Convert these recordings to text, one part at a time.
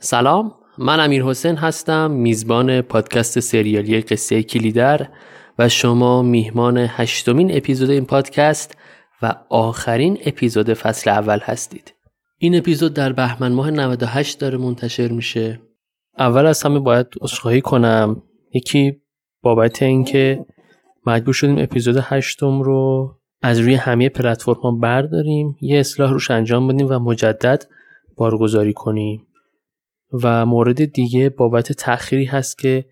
سلام من امیر حسین هستم میزبان پادکست سریالی قصه کلیدر و شما میهمان هشتمین اپیزود این پادکست و آخرین اپیزود فصل اول هستید. این اپیزود در بهمن ماه 98 داره منتشر میشه. اول از همه باید عذرخواهی کنم. یکی بابت اینکه مجبور شدیم اپیزود هشتم رو از روی همه پلتفرم ها برداریم یه اصلاح روش انجام بدیم و مجدد بارگذاری کنیم. و مورد دیگه بابت تأخیری هست که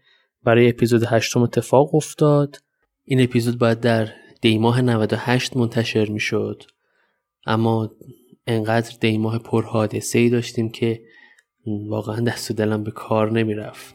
برای اپیزود هشتم اتفاق افتاد. این اپیزود باید در دیماه 98 منتشر می شد اما انقدر دیماه پر حادثه ای داشتیم که واقعا دست و دلم به کار نمی رفت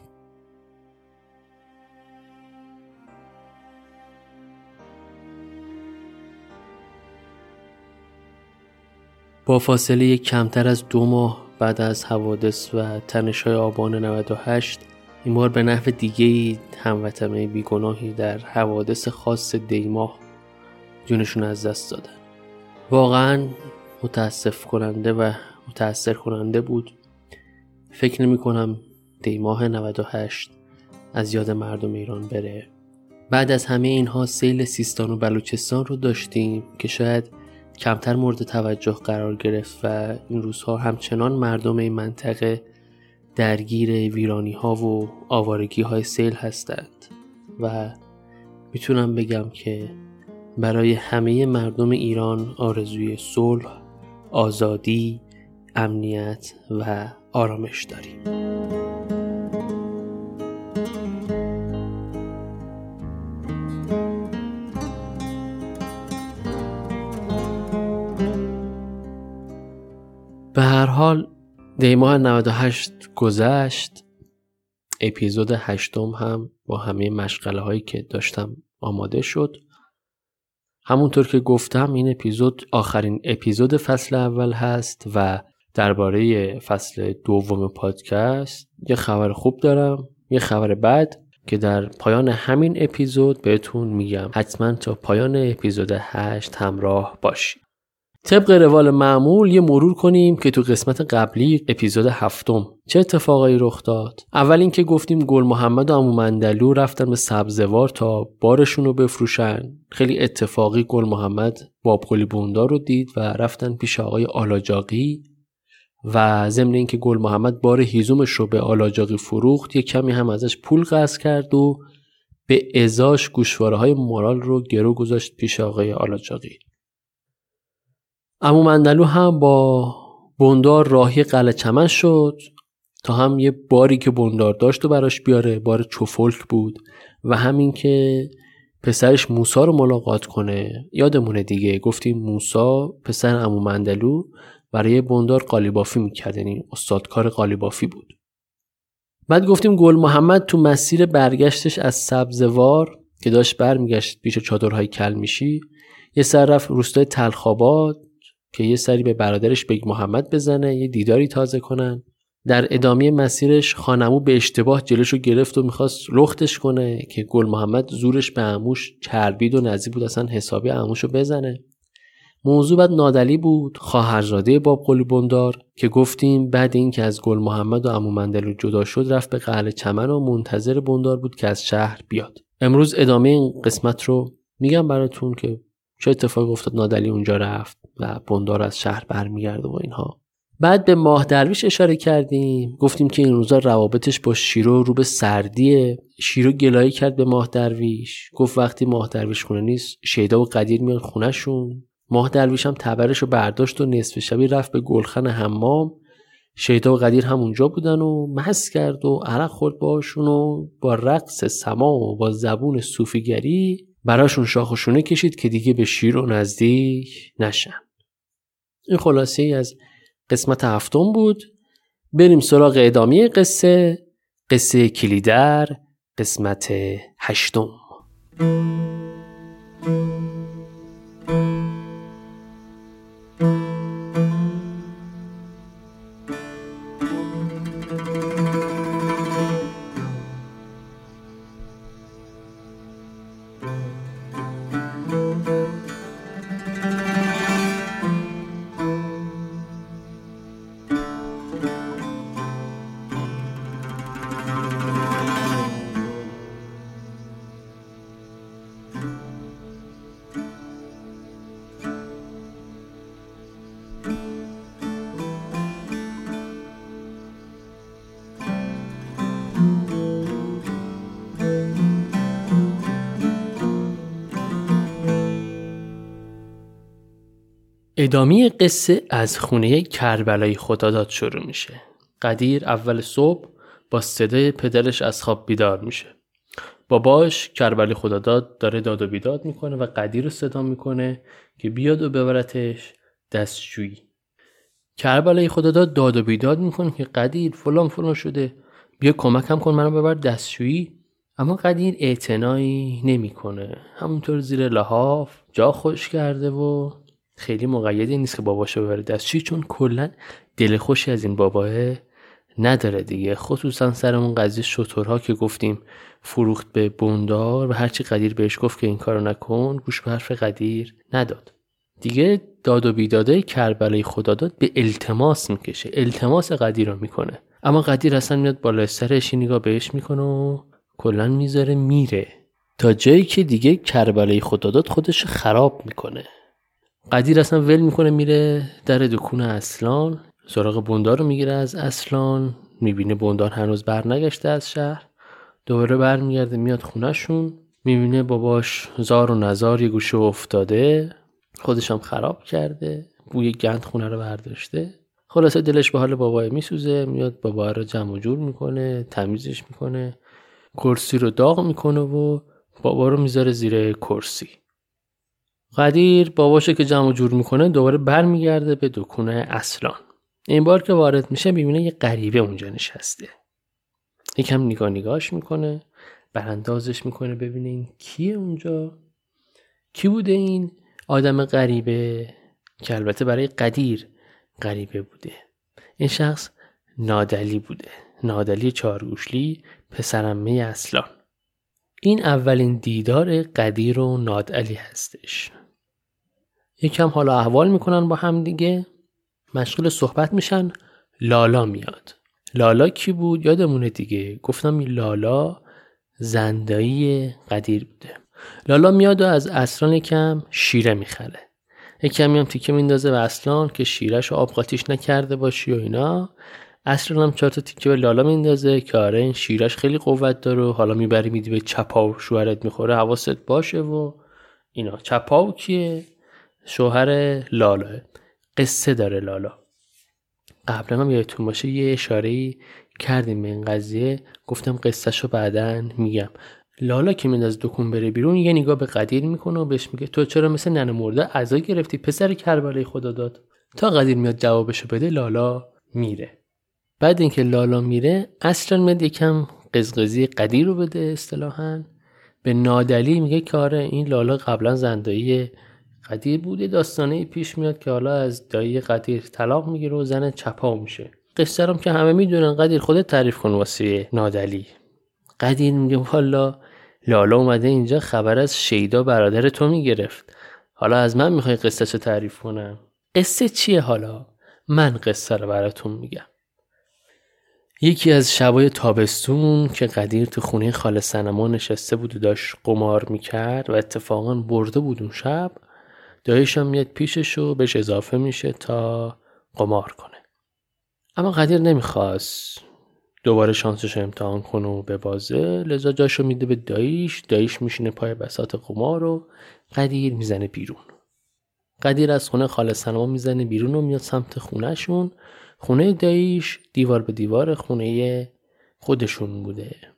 با فاصله کمتر از دو ماه بعد از حوادث و تنش های آبان 98 این بار به نحو دیگه هموطنه بیگناهی در حوادث خاص دیماه جونشون از دست دادن. واقعا متاسف کننده و متاثر کننده بود. فکر نمی کنم دیماه 98 از یاد مردم ایران بره. بعد از همه اینها سیل سیستان و بلوچستان رو داشتیم که شاید کمتر مورد توجه قرار گرفت و این روزها همچنان مردم این منطقه درگیر ویرانی ها و آوارگی های سیل هستند و می‌تونم بگم که برای همه مردم ایران آرزوی صلح، آزادی، امنیت و آرامش داریم. به هر حال دیماه 98 گذشت. اپیزود هشتم هم با همه مشغله هایی که داشتم آماده شد. همونطور که گفتم این اپیزود آخرین اپیزود فصل اول هست و درباره فصل دوم پادکست یه خبر خوب دارم یه خبر بد که در پایان همین اپیزود بهتون میگم. حتما تا پایان اپیزود هشت همراه باشید طبق روال معمول یه مرور کنیم که تو قسمت قبلی اپیزود هفتم چه اتفاقایی رخ داد. اول اینکه گفتیم گل محمد و امو مندلو رفتن به سبزوار تا بارشون رو بفروشن. خیلی اتفاقی گل محمد بابقلی بوندار رو دید و رفتن پیش آقای آلاجاقی و ضمن اینکه گل محمد بار هیزومش رو به آلاجاقی فروخت یه کمی هم ازش پول قصد کرد و به ازاش گوشواره های مورال رو گرو گذاشت پیش آقای آلاجاقی. امو مندلو هم با بندار راهی قلعه چمن شد تا هم یه باری که بندار داشت و براش بیاره بار چوفلک بود و همین که پسرش موسا رو ملاقات کنه. یادمونه دیگه گفتیم موسا پسر امو مندلو برای بندار قالیبافی می‌کرد یعنی استادکار قالیبافی بود. بعد گفتیم گل محمد تو مسیر برگشتش از سبزوار که داشت برمیگشت پیش چادرهای کل میشی یه سر رفت روستای تلخاباد که یه سری به برادرش بگ محمد بزنه یه دیداری تازه کنن. در ادامه مسیرش خانمو به اشتباه جلوشو گرفت و می‌خواست لختش کنه که گل محمد زورش به عموش چربید و نزدیک بود اصلا حسابی عموشو بزنه. موضوع بعد نادلی بود خواهرزاده باب قلی بندار که گفتیم بعد اینکه از گل محمد و عمو مندلو جدا شد رفت به قهل چمن و منتظر بندار بود که از شهر بیاد. امروز ادامه این قسمت رو میگم براتون که چه اتفاق افتاد نادلی اونجا رفت. و بندار از شهر برمیگرده و اینها. بعد به ماه درویش اشاره کردیم. گفتیم که این روزا روابطش با شیرو رو به سردیه. شیرو گلایی کرد به ماه درویش. گفت وقتی ماه درویش خونه نیست شیدا و قدیر میان خونهشون. ماه درویش هم تبرش رو برداشت و نصف شبی رفت به گلخن حمام. شیدا و قدیر هم اونجا بودن و مس کرد و عرق خورد باشون و با رقص سما و با زبون صوفیگری براشون شاخ و شونه کشید که دیگه به شیر و نزدیک نشن. این خلاصه ای از قسمت هفتم بود. بریم سراغ ادامه قصه قصه کلیدر قسمت هشتم. ادامه قصه از خونه کربلای خداداد شروع میشه. قدیر اول صبح با صدای پدرش از خواب بیدار میشه. باباش کربلای خداداد داره داد و بیداد می‌کنه و قدیر رو صدا می‌کنه که بیاد و ببرتش دستشویی کربلای خداداد داد و بیداد می‌کنه که قدیر فلان فلان شده بیا کمکم کن منو ببر دستشویی اما قدیر اعتنایی نمی‌کنه. همونطور زیر لحاف جا خوش کرده و خیلی مقیدی نیست که باباشو ببره دستشویی چون کلا دل خوشی از این باباه نداره دیگه. خصوصا سر اون قضیه شطورها که گفتیم. فروخت به بوندار و هرچی قدیر بهش گفت که این کارو نکن گوش به حرف قدیر نداد. دیگه داد و بیداده کربلای خداداد به التماس می‌کشه. التماس قدیر رو می‌کنه. اما قدیر اصلا میاد بالا سرش نگاه بهش می‌کنه و کلا می‌ذاره میره. تا جایی که دیگه کربلای خداداد خودش خراب می‌کنه. قدیر اصلا ول می‌کنه میره در دکون اصلان سراغ بوندار رو می‌گیره از اصلان می‌بینه بوندار هنوز برنگشته از شهر دوباره برمیگرده میاد خونهشون می‌بینه باباش زار و نزار یه گوشه افتاده خودش هم خراب کرده بوی گند خونه رو برداشته. خلاصه دلش به حال بابای میسوزه میاد بابا رو جمع و جور می‌کنه تمیزش می‌کنه کرسی رو داغ می‌کنه و بابا رو می‌ذاره زیر کرسی. قدیر باباشه که جمع جور می‌کنه دوباره برمیگرده به دکونه اصلان. این بار که وارد میشه می‌بینه یه غریبه اونجا نشسته. یکم نگاه نگاهش می‌کنه براندازش می‌کنه ببینه این کیه اونجا. کی بوده این آدم غریبه؟ که البته برای قدیر غریبه بوده. این شخص نادلی بوده. نادلی چارگوشلی پسرمه اصلان. این اولین دیدار قدیر و نادلی هستش. یکم حالا احوال می‌کنن با هم دیگه. مشغول صحبت میشن. لالا میاد. لالا کی بود؟ یادمونه دیگه. گفتم این لالا زندایی قدیر بوده. لالا میاد و از اصلان یکم شیره می‌خره. یکم هم تیکه میندازه به اصلان که شیرش آب قاتیش نکرده باشی و اینا. اصلا هم چهار تا تیکه به لالا میندازه که آره این شیرش خیلی قوت داره و حالا می‌بری میدی به چپاو شوهرت می‌خوره حواست باشه و اینا. چپاو کیه؟ شوهر لالا. قصه داره لالا. قبلا هم یادتون باشه یه اشاره کردیم به این قضیه. گفتم قصهشو بعدا میگم. لالا که من از دکون بره بیرون یه نگاه به قدیر می‌کنه و بهش میگه تو چرا مثل ننه مرده عزا گرفتی پسر کربلای خدا داد؟ تا قدیر میاد جوابشو بده لالا میره. بعد اینکه لالا میره اصلا میاد یکم قزقزی قدیر رو بده اصطلاحا. به نادلی میگه که آره این لالا قبلا زندایی قدیر بوده داستانه پیش میاد که حالا از دایی قدیر طلاق می‌گیره و زن چپا میشه. قصه که همه می‌دونن قدیر خودت تعریف کن واسه نادلی. قدیر میگه والا لالا اومده اینجا خبر از شیدا برادر تو می‌گرفت. حالا از من می‌خوای قصه تعریف کنم؟ قصه چیه حالا؟ من قصه رو براتون میگم. یکی از شبای تابستون که قدیر تو خونه خاله سنما نشسته بود و داشت قمار می‌کرد و اتفاقا برده بود اون شب دایشم میاد پیشش و بهش اضافه میشه تا قمار کنه. اما قدیر نمی‌خواست. دوباره شانسش امتحان کنه و به بازه لذا جاشو میده به داییش داییش میشینه پای بسات قمار و قدیر می‌زنه بیرون. قدیر از خونه خاله سنما می‌زنه بیرون و میاد سمت خونهشون. خونه داییش دیوار به دیوار خونه خودشون بوده.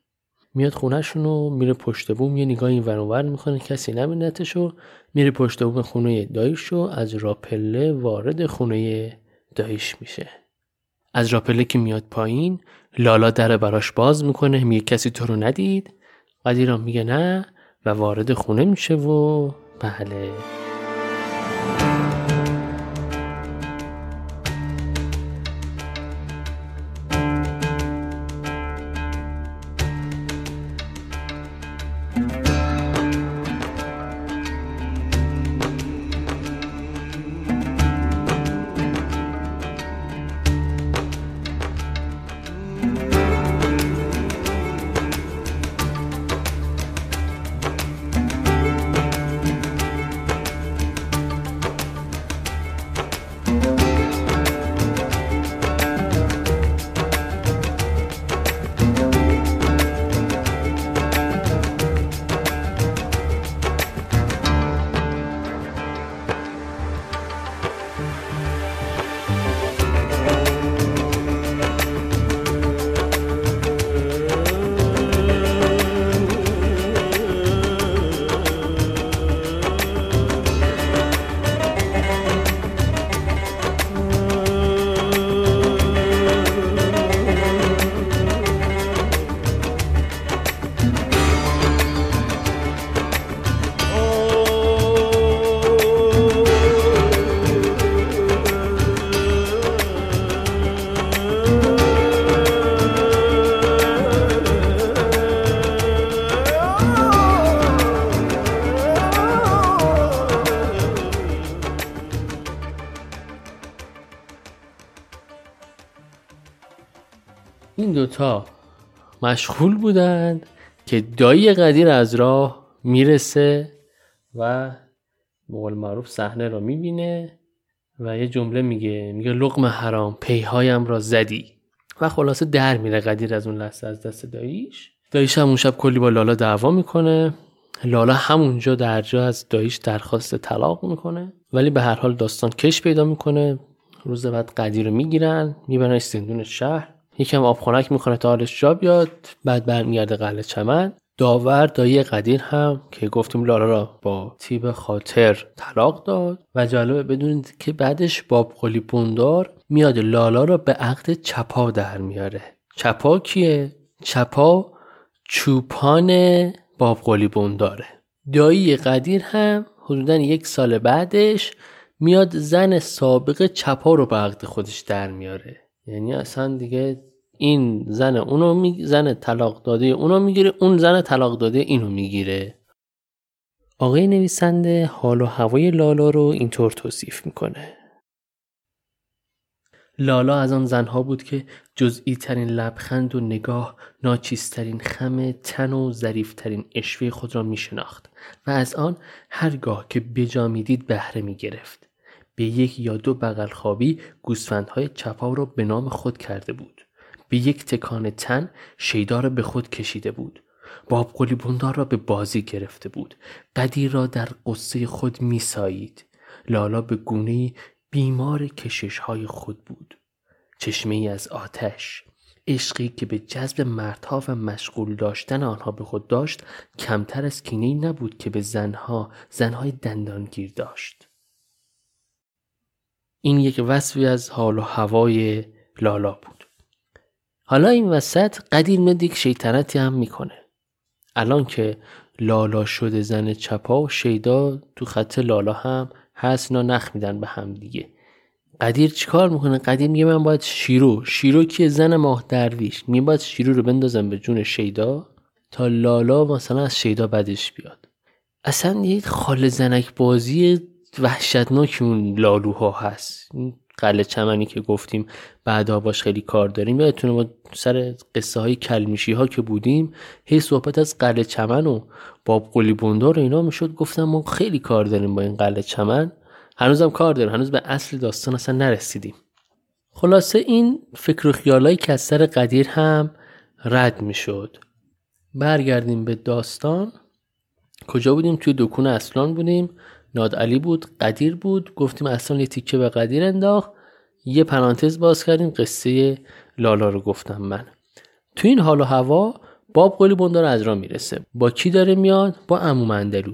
میاد خونهشون و میره پشت بوم یه نگاه این ور می‌کنه کسی نبینتش و میره پشت بوم خونه داییش و از راپله وارد خونه داییش میشه. از راپله که میاد پایین لالا در براش باز می‌کنه میگه کسی تو رو ندید. قدیران میگه نه و وارد خونه میشه و بله. دوتا مشغول بودند که دایی قدیر از راه می‌رسه و مقال معروف صحنه رو می‌بینه و یه جمله میگه میگه لقم حرام پیهایم را زدی. و خلاصه در میره قدیر از اون لحظه از دست داییش. داییش هم اون شب کلی با لالا دعوا می‌کنه. لالا همونجا در جا از داییش درخواست طلاق می‌کنه. ولی به هر حال داستان کش پیدا می‌کنه. روز بعد قدیر رو می‌گیرن میبرنش زندون شهر. یکم آب خنک می‌کنه تا حالش جا بیاد. بعد برمیگرده قلعه چمن. داور دایی قدیر هم که گفتیم لالا را با تیب خاطر طلاق داد. و جالبه بدونید که بعدش باب قلی بوندار میاد لالا را به عقد چپا در میاره. چپا کیه؟ چپا چوپان باب قلی بونداره. دایی قدیر هم حدودا یک سال بعدش میاد زن سابق چپا رو به عقد خودش در میاره. یعنی اصلا دیگه این زن اونو می... زن طلاق داده اونو می‌گیره اون زن طلاق داده اینو می‌گیره آقای نویسنده حال و هوای لالا رو اینطور توصیف می‌کنه لالا از آن زنها بود که جزئی ترین لبخند و نگاه ناچیزترین خم تن و ظریفترین اشوه خود را می شناخت و از آن هرگاه که بجا می‌دید بهره می گرفت. به یک یا دو بغل خوابی گوسفندهای چپا را به نام خود کرده بود. به یک تکان تن شیدا را به خود کشیده بود. باب قلی بندار را به بازی گرفته بود. قدیر را در قصه خود می سایید. لالا به گونه بیمار کشش های خود بود. چشمه ای از آتش. عشقی که به جذب مردها و مشغول داشتن آنها به خود داشت کمتر از کینه نبود که به زنها زنهای دندانگیر داشت. این یک وصفی از حال و هوای لالا بود. حالا این وسط قدیر میاد یک شیطنتی هم می‌کنه. الان که لالا شده زن چپا و شیدا تو خط لالا هم هست اینا نخ میدن به هم دیگه. قدیر چیکار می‌کنه؟ قدیر میگه من باید شیرو. شیرو که زن ماه درویش. می باید شیرو رو بندازم به جون شیدا تا لالا مثلا از شیدا بدش بیاد. اصلا یه خال زنک بازی وحشتناک اون لالوها هست. قله چمنی که گفتیم بعدا باش خیلی کار داریم. یادتونه ما سر قصه های کلمیشی ها که بودیم هی صحبت از قله چمن و باب قلی بندار اینا می‌شد. گفتم ما خیلی کار داریم با این قله چمن. هنوزم کار داریم. هنوز به اصل داستان اصلا نرسیدیم. خلاصه این فکر و خیالایی که از سر قدیر هم رد می‌شد. برگردیم به داستان. کجا بودیم؟ توی دکون اصلان بودیم. ناد علی بود قدیر بود. گفتیم اصلا یه تیکه به قدیر انداخت. یه پرانتز باز کردیم قصه لالا رو گفتم من. تو این حال و هوا باب قولی بندار از را می‌رسه. با کی داره میاد؟ با امو مندلو.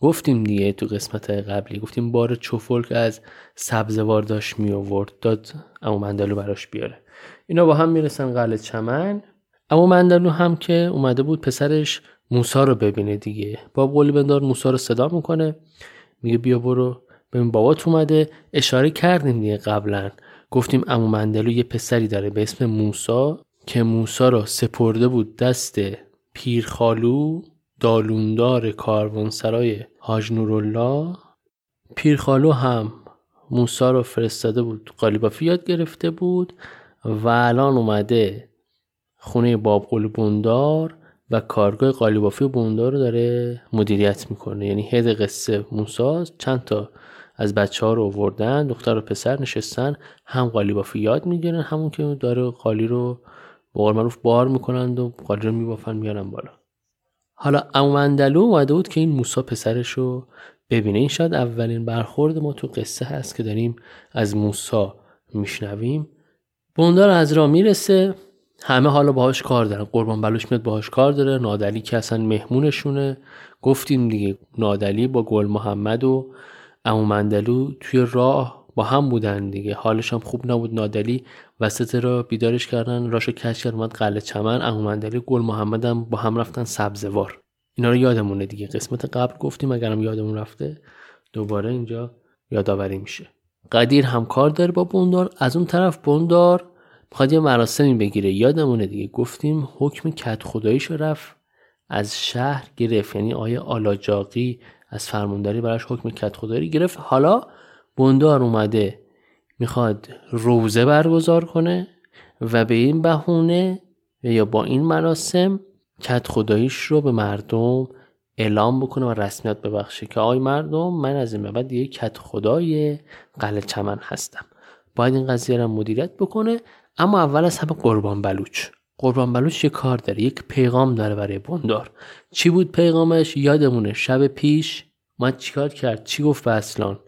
گفتیم دیگه تو قسمت قبلی گفتیم بار چوفلک از سبزوار داشت می آورد داد امو مندلو براش بیاره. اینا با هم می‌رسن قلعه چمن. امو مندلو هم که اومده بود پسرش موسا رو ببینه دیگه. باب قولی بندار موسا رو صدا می‌کنه. میگه بیا برو. ببین بابات اومده اشاره کردیم دیگه قبلا. گفتیم امو مندلو یه پسری داره به اسم موسا که موسا را سپرده بود دست پیرخالو دالوندار کاروانسرای حاج نورالله پیرخالو هم موسا رو فرستاده بود قالیبافی یاد گرفته بود و الان اومده خونه باب بوندار و کارگاه قالیبافی بوندار رو داره مدیریت می‌کنه. یعنی هد قصه موسا چند تا از بچه ها رو آوردن دختر و پسر نشستن هم قالیبافی یاد می‌گیرن همون که داره قالی رو با معروف بار می‌کنند و قالی رو میبافن میارن بالا. حالا امومندلو اومده بود که این موسا پسرش رو ببینه. این شاید اولین برخورد ما تو قصه هست که داریم از موسا میشنویم. بوندار از را می‌رسه. همه حالا باهاش کار دارن. قربان بلوش میاد باهاش کار داره. نادلی که اصلا مهمونشونه. گفتیم دیگه نادلی با گل محمد و امومندلو توی راه با هم بودن دیگه. حالش هم خوب نبود. نادلی وسط را بیدارش کردن. راشو کش کرد اومد قلعه چمن. امومندلی گل محمد هم با هم رفتن سبزوار اینا رو یادمونه دیگه. قسمت قبل گفتیم اگرم یادمون رفته دوباره اینجا یادآوری میشه. قدیر هم کار داره با بوندار از اون طرف بوندار می‌خواد یه مراسمی بگیره. یادمونه دیگه گفتیم حکم کت خداییشو رفت از شهر گرفت. یعنی آیه آلاجاقی از فرمانداری براش حکم کت خدایی گرفت. حالا بندار اومده می‌خواد روزه برگزار کنه و به این بهونه یا با این مراسم کت خداییش رو به مردم اعلام بکنه و رسمیت ببخشه که آقای مردم من از این بعد یه کت خدای قلعه چمن هستم. باید این قضیه رو مدیریت بکنه. اما اول از همه قربان بلوچ. قربان بلوچ یه کار داره یک پیغام داره برای بندار. چی بود پیغامش؟ یادمونه شب پیش ما چیکار کرد؟ چی گفت به اصلان؟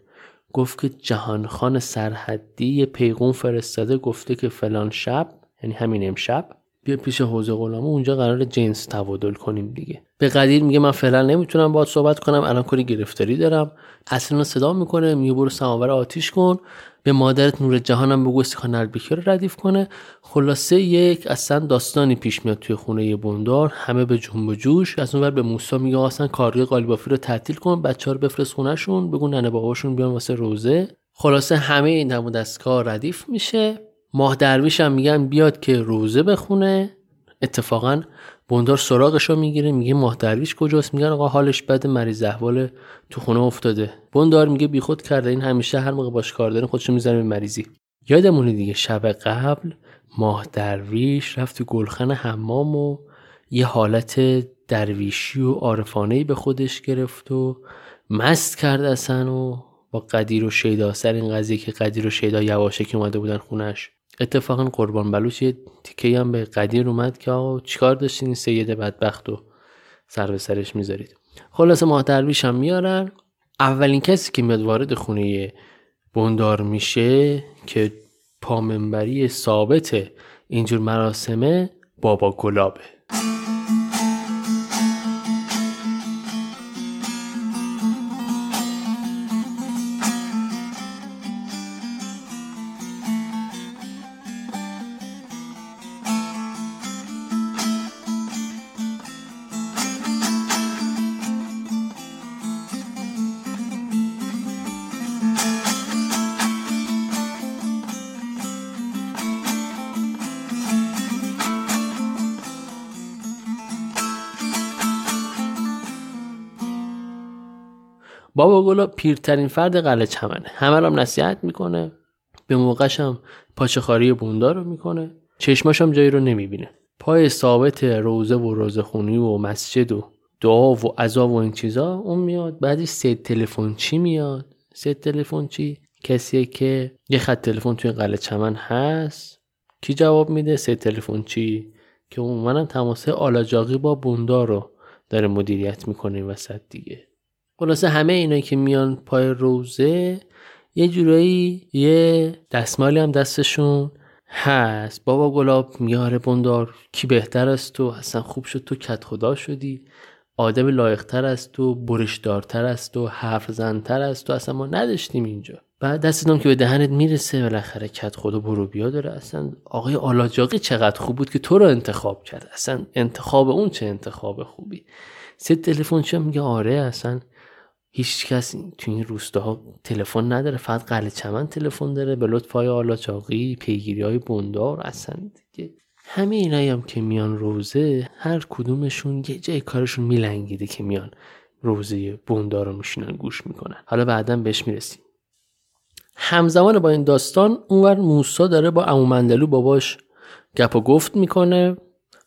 گفت که جهانخان سرحدی یه پیغام فرستاده گفته که فلان شب یعنی همین امشب بیا پیش حوزه غلامه اونجا قرار جنس تبادل کنیم دیگه. به قدیر میگه من فعلا نمی‌تونم باهات صحبت کنم الان کلی گرفتاری دارم. اصلا صدا می‌کنه میگه برو سماور آتیش کن. به مادرت نور جهانم بگو استخوان البکی رو ردیف کنه. خلاصه یک اصلا داستانی پیش میاد توی خونه یه بندار. همه به جنب و جوش. از اونور به موسی میگه اصلا کاری قالیبافی رو تعطیل کن. بچه رو بفرست خونهشون. بگو ننه باباشون بیان واسه روزه. خلاصه همه این دم دستگاه ردیف میشه. ماه درویش هم میگن بیاد که روزه بخونه. اتفاقا بندار سراغش رو می‌گیره میگه ماه درویش کجاست؟ میگن آقا حالش بد مریض احوال تو خونه افتاده. بندار میگه بیخود کرده این همیشه هر موقع باش کار داره خودشو می‌زنه به مریضی. یادمونه دیگه شب قبل ماه درویش رفت تو گلخن حمام و یه حالت درویشی و عارفانه به خودش گرفت و مست کرد اصلا و با قدیر و شیدا سر این قضیه که قدیر و شیدا یواشه که اومده بودن خونش اتفاقا قربان بلوچ یه تیکه هم به قدیر اومد که آقا چیکار داشتین؟ این سید بدبخت و سر به سرش می‌ذارید. خلاصه ماه درویش هم میارن. اولین کسی که میاد وارد خونه بندار میشه که پامنبری ثابت اینجور مراسمه بابا گلابه بابا گلا پیرترین فرد قلعه چمنه. همه هم نصیحت می‌کنه. به موقعش هم پاچه بوندار رو می‌کنه. چشماش هم جایی رو نمی‌بینه. پای ثابت روزه و روزه خونی و مسجد و دعا و عذاب و این چیزا اون میاد. بعدش سه تلفن چی میاد؟ سه تلفن چی؟ کسیه که یه خط تلفن توی قلعه چمن هست. کی جواب میده؟ سه تلفن چی؟ که اون منم تماسه آلاجاقی با بوندار رو داره مدیریت می‌کنه این وسط دیگه. خلاصه همه اینایی که میان پای روزه یه جورایی یه دستمالی هم دستشون هست. بابا گلاب میاره بندار کی بهتر است تو؟ اصلا خوب شد تو کت خدا شدی. آدم لایقتر است تو برشدارتر است تو حرف زنتر است تو. اصلا ما نداشتیم اینجا. بعد دستتون که به دهنت می‌رسه بالاخره کت خدا برو بیا داره. اصلا آقای آلاجاقی چقدر خوب بود که تو رو انتخاب کرد. اصلا انتخاب اون چه انتخاب خوبی. سه تلفن چه میگه آره اصلا هیچ کس تو این روستاها تلفن نداره فقط قلعه چمن تلفن داره. به لطف های آلاچاقی پیگیری های بندار اصلا دیگه همه اینایی هم که میان روزه هر کدومشون یه جای کارشون میلنگیده که میان روزه بندار رو میشینن گوش می‌کنن. حالا بعدا بهش می‌رسیم. همزمان با این داستان اونور موسا داره با امومندلو باباش گپ و گفت می‌کنه.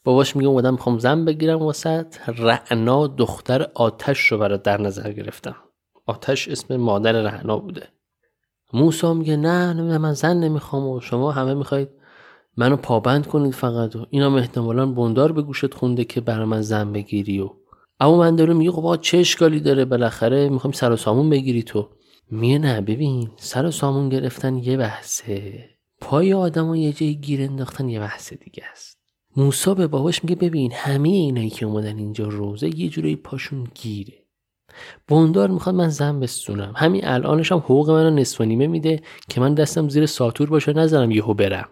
باباش میگه اومدم می‌خوام زن بگیرم وسط. رعنا دختر آتش رو برای در نظر گرفتم. آتش اسم مادر رعنا بوده. موسا میگه نه نه من زن نمی‌خوام و شما همه می‌خواید منو پابند کنید فقط و اینا احتمالا بندار به گوشت خونده که برای من زن بگیری و اما من داره میگه خب چه اشکالی داره؟ بالاخره می‌خوام سر و سامون بگیری تو. میگه نه ببین سر و سامون گرفتن یه بحثه. پای آدم و یه جایی گیر انداختن یه بحث دیگه است. موسا به باباش میگه ببین همه اینایی که اومدن اینجا روزه یه جورایی پاشون گیره. بندار می‌خواد من زن بستونم. همین الانش هم حقوق منو نصف نیمه میده که من دستم زیر ساتور باشه نذارم یهو برم.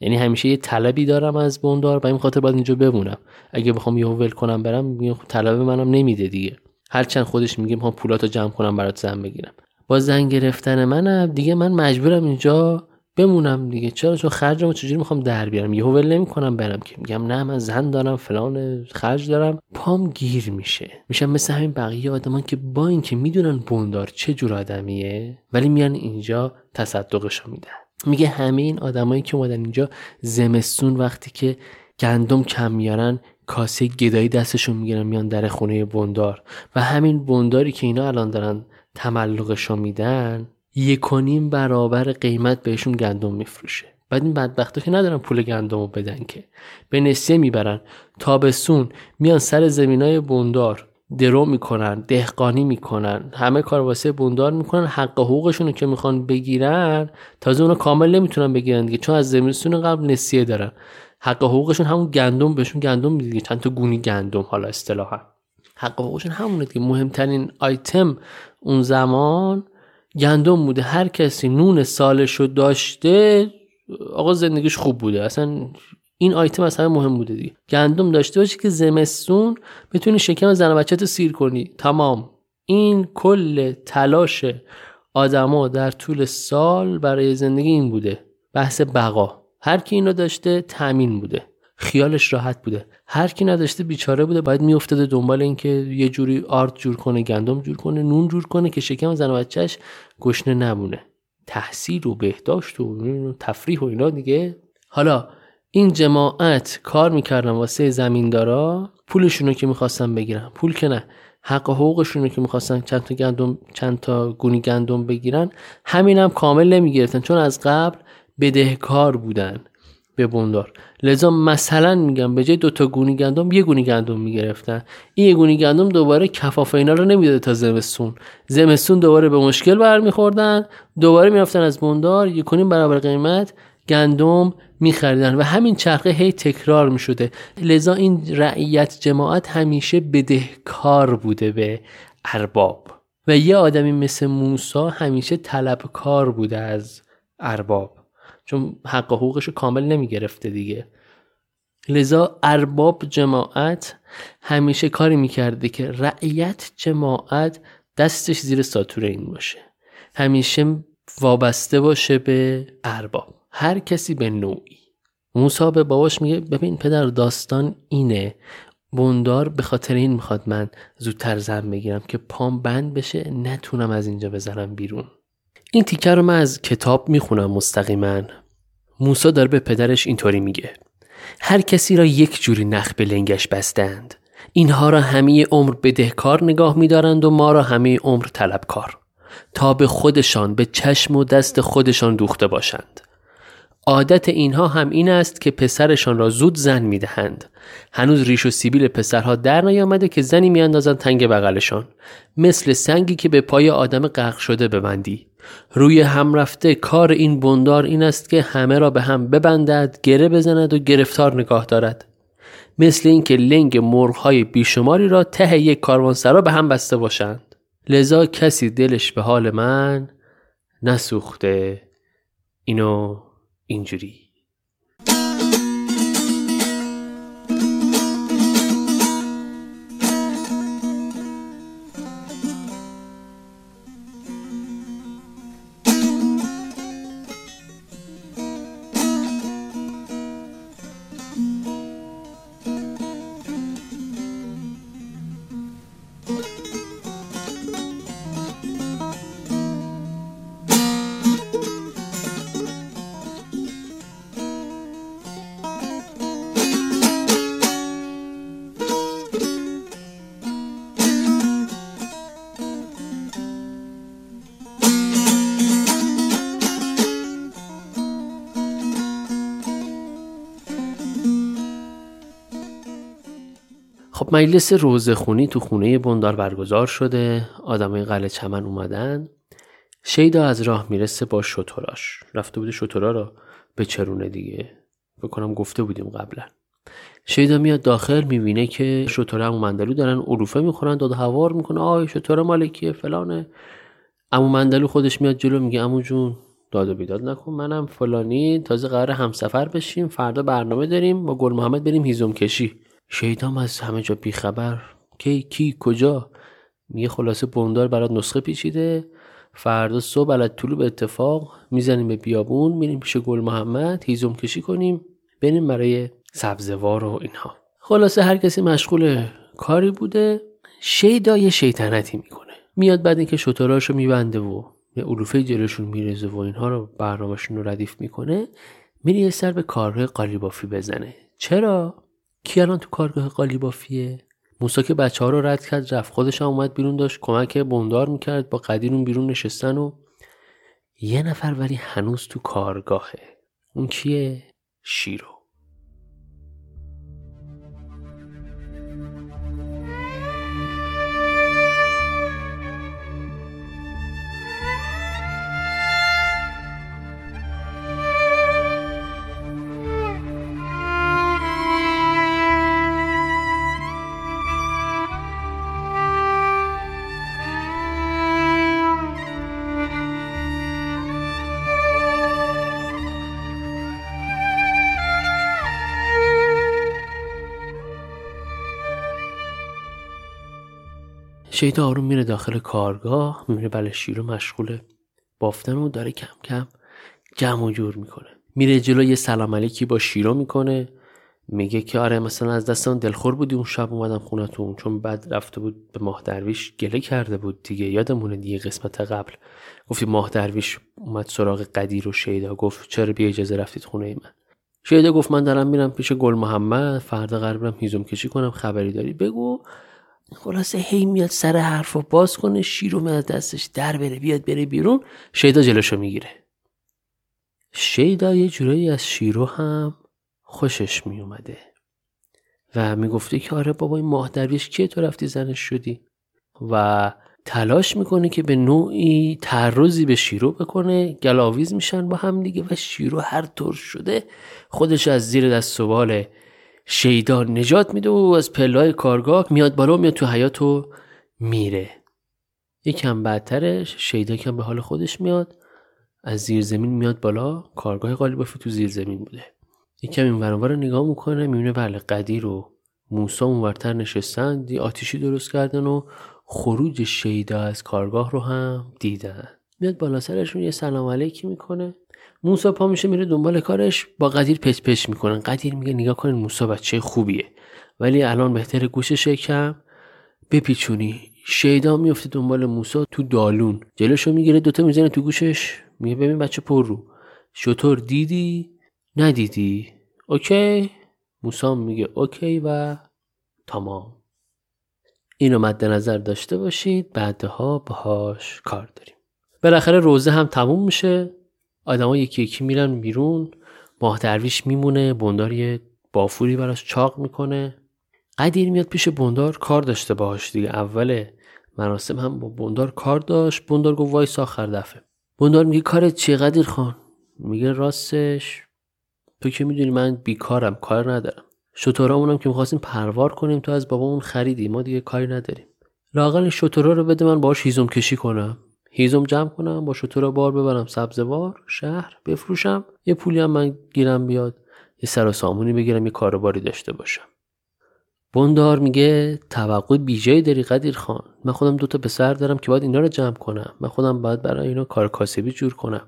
یعنی همیشه یه طلبی دارم از بندار و این خاطر باید اینجا بمونم. اگه بخوام یهو ول کنم برم طلب منم نمیده دیگه. هرچند خودش میگه می‌خوام پولاتو جمع کنم برات زن بگیرم. با زن گرفتن منم دیگه من مجبورم اینجا بمونم دیگه. چرا؟ چون خرجمو چجوری می‌خوام در بیارم؟ یهو ول نمی‌کنم برم که. میگم نه من زن دارم فلان خرج دارم. پام گیر میشه. میشم مثل همین بقیه آدمان که با اینکه می‌دونن بوندار چه جور آدمیه ولی میان اینجا تصدقشو میدن. میگه همه این آدمایی که اومدن اینجا زمستون وقتی که گندم کم میارن کاسه گدایی دستشون می‌گیرن میان در خونه بندار و همین بنداری که اینا الان دارن تملقشو میدن یکونیم برابر قیمت بهشون گندم میفروشه. بعد این بدبختا که ندارن پول گندم رو بدن که. به نسیه می‌برن. تابستون میان سر زمینای بندار درو می‌کنن دهقانی می‌کنن. همه کار واسه بوندار می‌کنن. حق حقوقشون رو که می‌خوان بگیرن تازه اونا کامل نمی‌تونن بگیرن دیگه. چون از زمینستون قبل نسیه دارن. حق حقوقشون همون گندم بهشون گندم میده چند تا گونی گندم حالا اصطلاحا. حق حقوقشون همونه دیگه. مهمترین آیتم اون زمان گندم بوده هر کسی نون سالشو داشته آقا زندگیش خوب بوده. اصلا این آیتم از همه مهم بوده دیگه. گندم داشته باشی که زمستون بتونی شکم زن و بچه سیر کنی. تمام. این کل تلاش آدما در طول سال برای زندگی این بوده. بحث بقا. هر کی اینو داشته تامین بوده. خیالش راحت بوده. هر کی نداشته بیچاره بوده باید میافتاده دنبال اینکه یه جوری آرد جور کنه گندم جور کنه نون جور کنه که شکم زن و بچهش گشنه نمونه. تحصیل و بهداشت و تفریح و اینا دیگه. حالا این جماعت کار می‌کردن واسه زمیندارا؟ پولشونو که می‌خواستن بگیرن. پول که نه. حق حقوقشون که می‌خواستن چند تا گندم چند تا گونی گندم بگیرن همین هم کامل نمی‌گرفتن. چون از قبل بدهکار بودن. به بندار لذا مثلا میگم به جای دو تا گونی گندم یه گونی گندم می‌گرفتن. این یه گونی گندم دوباره کفاف اینا رو نمی‌داده تا زمستون. زمستون دوباره به مشکل برمیخوردن دوباره می‌رفتن از بندار یک برابر قیمت گندم میخریدن و همین چرخه هی تکرار می‌شده. لذا این رعیت جماعت همیشه بدهکار بوده به ارباب. و یه آدمی مثل موسا همیشه طلبکار بوده از ارباب. چون حق حقوقش کامل نمی‌گرفته دیگه. لذا ارباب جماعت همیشه کاری می‌کرده که رعیت جماعت دستش زیر ساتور این باشه. همیشه وابسته باشه به ارباب. هر کسی به نوعی. موسا به باباش میگه ببین پدر داستان اینه. بوندار به خاطر این می‌خواد من زودتر زن بگیرم که پام بند بشه نتونم از اینجا بزنم بیرون. این تیکه رو من از کتاب می‌خونم مستقیما. موسا داره به پدرش اینطوری میگه. هر کسی را یک جوری نخ به لنگش بستند. اینها را همه عمر بدهکار نگاه میدارند و ما را همه عمر طلبکار. تا به خودشان به چشم و دست خودشان دوخته باشند. عادت اینها هم این است که پسرشان را زود زن می‌دهند. هنوز ریش و سیبیل پسرها در نیامده که زنی میاندازند تنگ بغلشان. مثل سنگی که به پای آدم غرق شده ببندی. روی هم رفته کار این بندار این است که همه را به هم ببندد گره بزند و گرفتار نگاه دارد. مثل اینکه لنگ مرغهای بیشماری را ته یک کاروانسرا به هم بسته باشند. لذا کسی دلش به حال من نسوخته. اینو اینجوری. خب مجلس روزخونی تو خونه بندار برگزار شده. آدمای قلعه چمن اومدن. شیدا از راه می‌رسه با شطوراش. رفته بوده شطورا رو به چرونه دیگه. بکنم گفته بودیم قبلا. شیدا میاد داخل می‌بینه که شطوره امو مندلو دارن عروفه می‌خورن داد هوار می‌کنه. آی شطوره مالکیه فلانه. امو مندلو خودش میاد جلو میگه امو جون داد و بیداد نکن منم. فلانی تازه قرار همسفر بشیم فردا برنامه داریم با گل محمد بریم هیزم کشی. شیدام از همه جا بیخبر. کی کی کجا؟ میگه خلاصه بوندار برات نسخه پیچیده. فردا صبح علت طلوع به اتفاق می‌زنیم به بیابون میریم پیش گل محمد هیزم کشی کنیم بریم برای سبزوار و اینها. خلاصه هر کسی مشغول کاری بوده شیدا یه شیطنتی می‌کنه. میاد بعد اینکه شطوراشو میبنده و علوفه جلوشون میرزه و اینها رو برنامهشون رو ردیف می‌کنه میره یه سر به کارگاه قالیبافی بزنه. چرا؟ کی الان تو کارگاه قالیبافیه موسا که بچه ها رو رد کرد رفت خودش هم اومد بیرون داشت کمک بندار می‌کرد با قدیر بیرون نشستن و یه نفر ولی هنوز تو کارگاهه. اون کیه؟ شیرو. شیدا آروم میره داخل کارگاه میره بله شیرو مشغول بافتن و داره کم کم جمع و جور می‌کنه. میره جلو یه سلام علیکی با شیرو می‌کنه. میگه که آره مثلا از دستان دلخور بودی اون شب اومدم خونتون چون بعد رفته بود به ماه درویش گله کرده بود دیگه. یادمونه دیگه قسمت قبل. گفتی ماه درویش اومد سراغ قدیر و شیدا. گفت چرا بی اجازه رفتید خونه من؟ شیدا گفت من دارم میرم پیش گل محمد. فردا قرار برم هیزم کشی کنم خبری داری؟ بگو. خلاصه هی میاد سر حرف و باز کنه شیرو میاد دستش در بره بیاد بره بیرون شیدا جلوشو می‌گیره. شیدا یه جورایی از شیرو هم خوشش میومده و می‌گفته که آره بابا این ماه درویش کیه تو رفتی زنش شدی؟ و تلاش می‌کنه که به نوعی تعرضی به شیرو بکنه. گلاویز میشن با هم دیگه و شیرو هر طور شده خودش از زیر دست و شیدا نجات میده و از پلای کارگاه میاد بالا میاد تو حیات و میره. یکم بعدترش شیدا کم به حال خودش میاد از زیر زمین میاد بالا. کارگاه قالیبافی تو زیر زمین بوده. یکم این ورانور رو نگاه می‌کنه می‌بینه بله قدیر و موسا اونورتر نشستن دی آتیشی درست کردن و خروج شیدا از کارگاه رو هم دیدن. میاد بالا سرشون یه سلام علیکی می‌کنه. موسا پا میشه میره دنبال کارش با قدیر پچ پچ می‌کنن. قدیر میگه نگاه کنین موسا بچه خوبیه. ولی الان بهتر گوشش کم بپیچونی. شیدا میفته دنبال موسا تو دالون. جلوشو می‌گیره دوتا می‌زنه تو گوشش. میگه ببین بچه پر رو. شتر دیدی؟ ندیدی. okay؟ موسا میگه okay و تمام. اینو مد نظر داشته باشید. بعدها باهاش کار داریم. بالاخره روزه هم تموم میشه. آدما یکی یکی میرن بیرون ماه درویش میمونه بندار یه بافوری براش چاق می‌کنه. قدیر میاد پیش بندار کار داشته باهاش دیگه اول مراسم هم با بندار کار داشت. بندار گفت وای آخر دفعه. بندار میگه کارت چیه قدیر خان؟ میگه راستش تو که می‌دونی من بیکارم کار ندارم. شطورامونم که می‌خواستیم پروار کنیم تو از بابامون خریدی ما دیگه کاری نداریم. لاقل شطورا رو بده من باهاش هیزم کشی کنم. هیزم جمع کنم با شطور بار ببرم سبزوار شهر بفروشم. یه پولی هم من گیرم بیاد. یه سر و سامونی بگیرم یه کاروباری داشته باشم. بندار میگه توقع بیجایی داری قدیر خان. من خودم دوتا پسر دارم که باید اینا رو جمع کنم. من خودم باید برای اینا کار کاسبی جور کنم.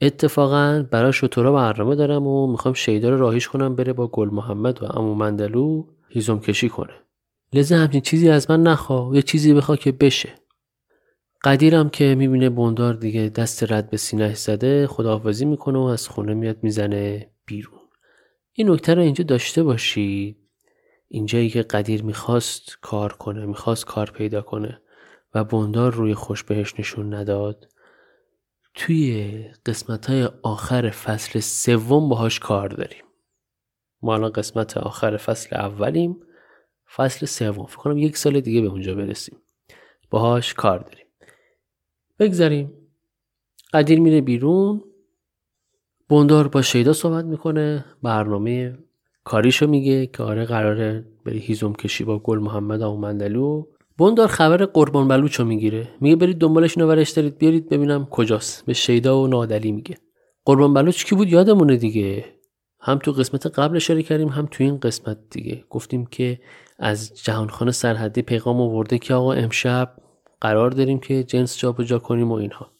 اتفاقا برای شطورا برنامه دارم و می‌خوام شیدا رو راهیش کنم بره با گل محمد و امو مندلو هیزم کشی کنه. لذا همچین چیزی از من نخوا یه چیزی بخوا که بشه. قدیرم که می‌بینه بندار دیگه دست رد به سینه زده خداحافظی می‌کنه و از خونه میاد می‌زنه بیرون. این نکته رو اینجا داشته باشید اینجایی که قدیر می‌خواست کار کنه می‌خواست کار پیدا کنه و بندار روی خوش بهش نشون نداد توی قسمت های آخر فصل سوم باهاش کار داریم. ما الان قسمت آخر فصل اولیم فصل سوم. فکر کنم یک سال دیگه به اونجا برسیم. باهاش کار داریم. بگذاریم. قدیر میره بیرون. بندار با شیدا صحبت می‌کنه. برنامه کاریشو میگه که آره قراره بری هیزم کشی با گل محمد و مندلو. بندار خبر قربان بلوچو می‌گیره. میگه برید دنبالش اینو ورش دارید بیارید ببینم کجاست. به شیدا و نادلی میگه. قربان بلوچ کی بود؟ یادمونه دیگه. هم تو قسمت قبل اشاره کردیم هم تو این قسمت دیگه. گفتیم که از جهانخانه سرحدی پیغام آورده که آقا امشب قرار داریم که جنس جابجا کنیم و اینها.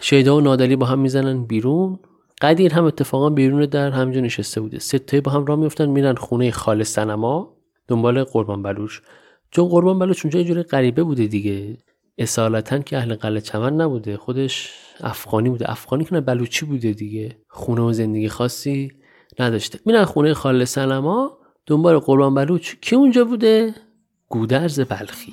شیدا و نادلی با هم می‌زنن بیرون. قدیر هم اتفاقا بیرون در همجا نشسته بوده. سته با هم راه میفتن میرن خونه خال سنما دنبال قربان بلوش چون قربان بلوچ اونجا یه جوری غریبه بوده دیگه. اصالتا که اهل قلعه چمن نبوده. خودش افغانی بوده. افغانی که بلوچی بوده دیگه. خونه و زندگی خاصی نداشته. میرن خونه خاله سلما دنبال قربان بلوچ. کی اونجا بوده؟ گودرز بلخی.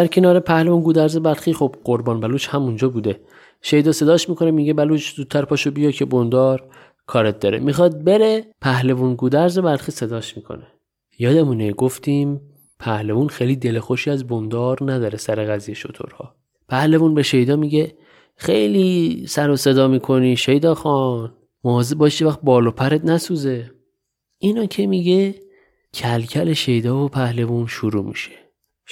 در کنار پهلوان گودرز بلخی خب قربان بلوچ همونجا بوده. شیدا صداش می‌کنه میگه بلوچ زودتر پاشو بیا که بندار کارت داره. می‌خواد بره پهلوان گودرز بلخی صداش می‌کنه. یادمونه گفتیم پهلوان خیلی دل خوشی از بندار نداره سر قضیه شطورها. پهلوان به شیدا میگه خیلی سر و صدا می‌کنی شیدا خان مواظب باشی وقت بال و پرت نسوزه. اینا که میگه کلکل شیدا و پهلوان شروع میشه.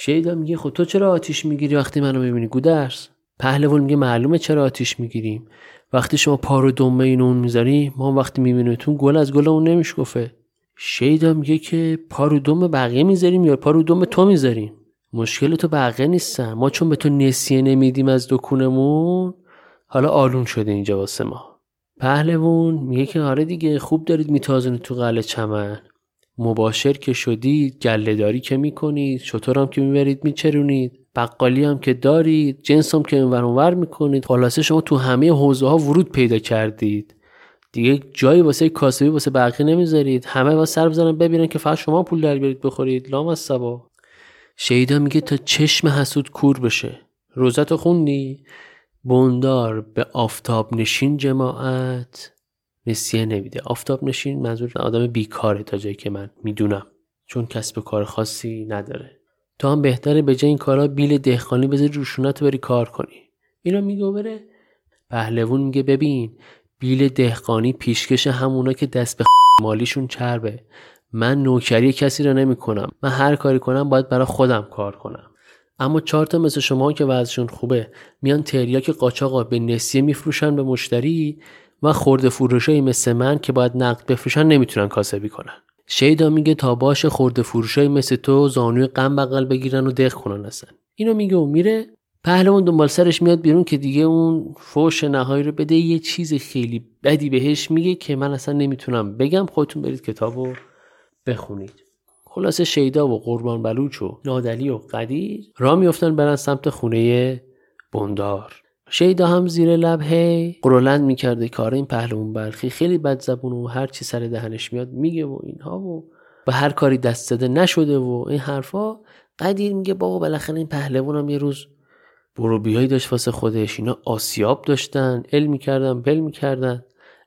شیدا میگه خب تو چرا آتیش می‌گیری وقتی منو می‌بینی؟ گودرس پهلوان میگه معلومه چرا آتیش می‌گیریم. وقتی شما پارو دمه اینو اون می‌ذاری ما وقتی میبینیمتون گل از گل اون نمیشکفه. شیدا میگه که پارو دم بقیه می‌ذاریم یا پارو دم تو می‌ذاریم؟ مشکل تو بقیه نیستن. ما چون به تو نسیه نمیدیم از دکونمون حالا آلون شده اینجا واسه ما. پهلوون میگه که آره دیگه خوب دارید میتازونید تو قلعه چمن. مباشر که شدید گلهداری که می‌کنید شطور هم که می‌برید میچرونید. بقالی هم که دارید جنس هم که اینور اونور می‌کنید. خلاصه شما تو همه حوزه ها ورود پیدا کردید. دیگه جایی واسه کاسبی واسه بقیه نمی‌ذارید. همه با سر بزنن ببینن که فقط شما پول در بیارید بخورید. لام از سبا شیدا میگه تا چشم حسود کور بشه. روزتو خوندی؟ بندار به آفتاب نشین جماعت. نسیه نمیده. آفتاب نشین منظور آدم بیکاره تا جایی که من می‌دونم. چون کسب کار خاصی نداره. تو هم بهتره به جای این کارا بیل دهخانی بذاری روشونت بری کار کنی. اینا میگه بره. پهلوون میگه ببین بیل دهقانی پیشکش همونا که دست به مالیشون چربه. من نوکری کسی رو نمی‌کنم. من هر کاری کنم باید برای خودم کار کنم. اما چهار تا مثل شما که وضعشون خوبه میان تریاک قاچاقا به نسیه میفروشن به مشتری و خورده فروشایی مثل من که باید نقد بفروشن نمی‌تونن کاسبی کنن. شیدا میگه تا باش خورده فروشایی مثل تو زانوی غم بغل بگیرن و دق کنن هستن اینو میگه و میره. پهلوان دنبال سرش میاد بیرون که دیگه اون فوش نهایی رو بده. یه چیز خیلی بدی بهش میگه که من اصلا نمی‌تونم بگم. خودتون برید کتابو بخونید. خلاصه شیدا و قربان بلوچ و نادلی و قدیر را میفتن برن سمت خونه بندار. شیدا هم زیر لب هی قرولند می‌کرده کار این پهلوان بلخی خیلی بد زبون و هر چی سر دهنش میاد میگه و اینها و به هر کاری دست زده نشده و این حرفا. قدیر میگه بابا بالاخره این پهلوان هم یه روز بروبیایی داشت واسه خودش. اینا آسیاب داشتن علم می‌کردن بل می‌کردن.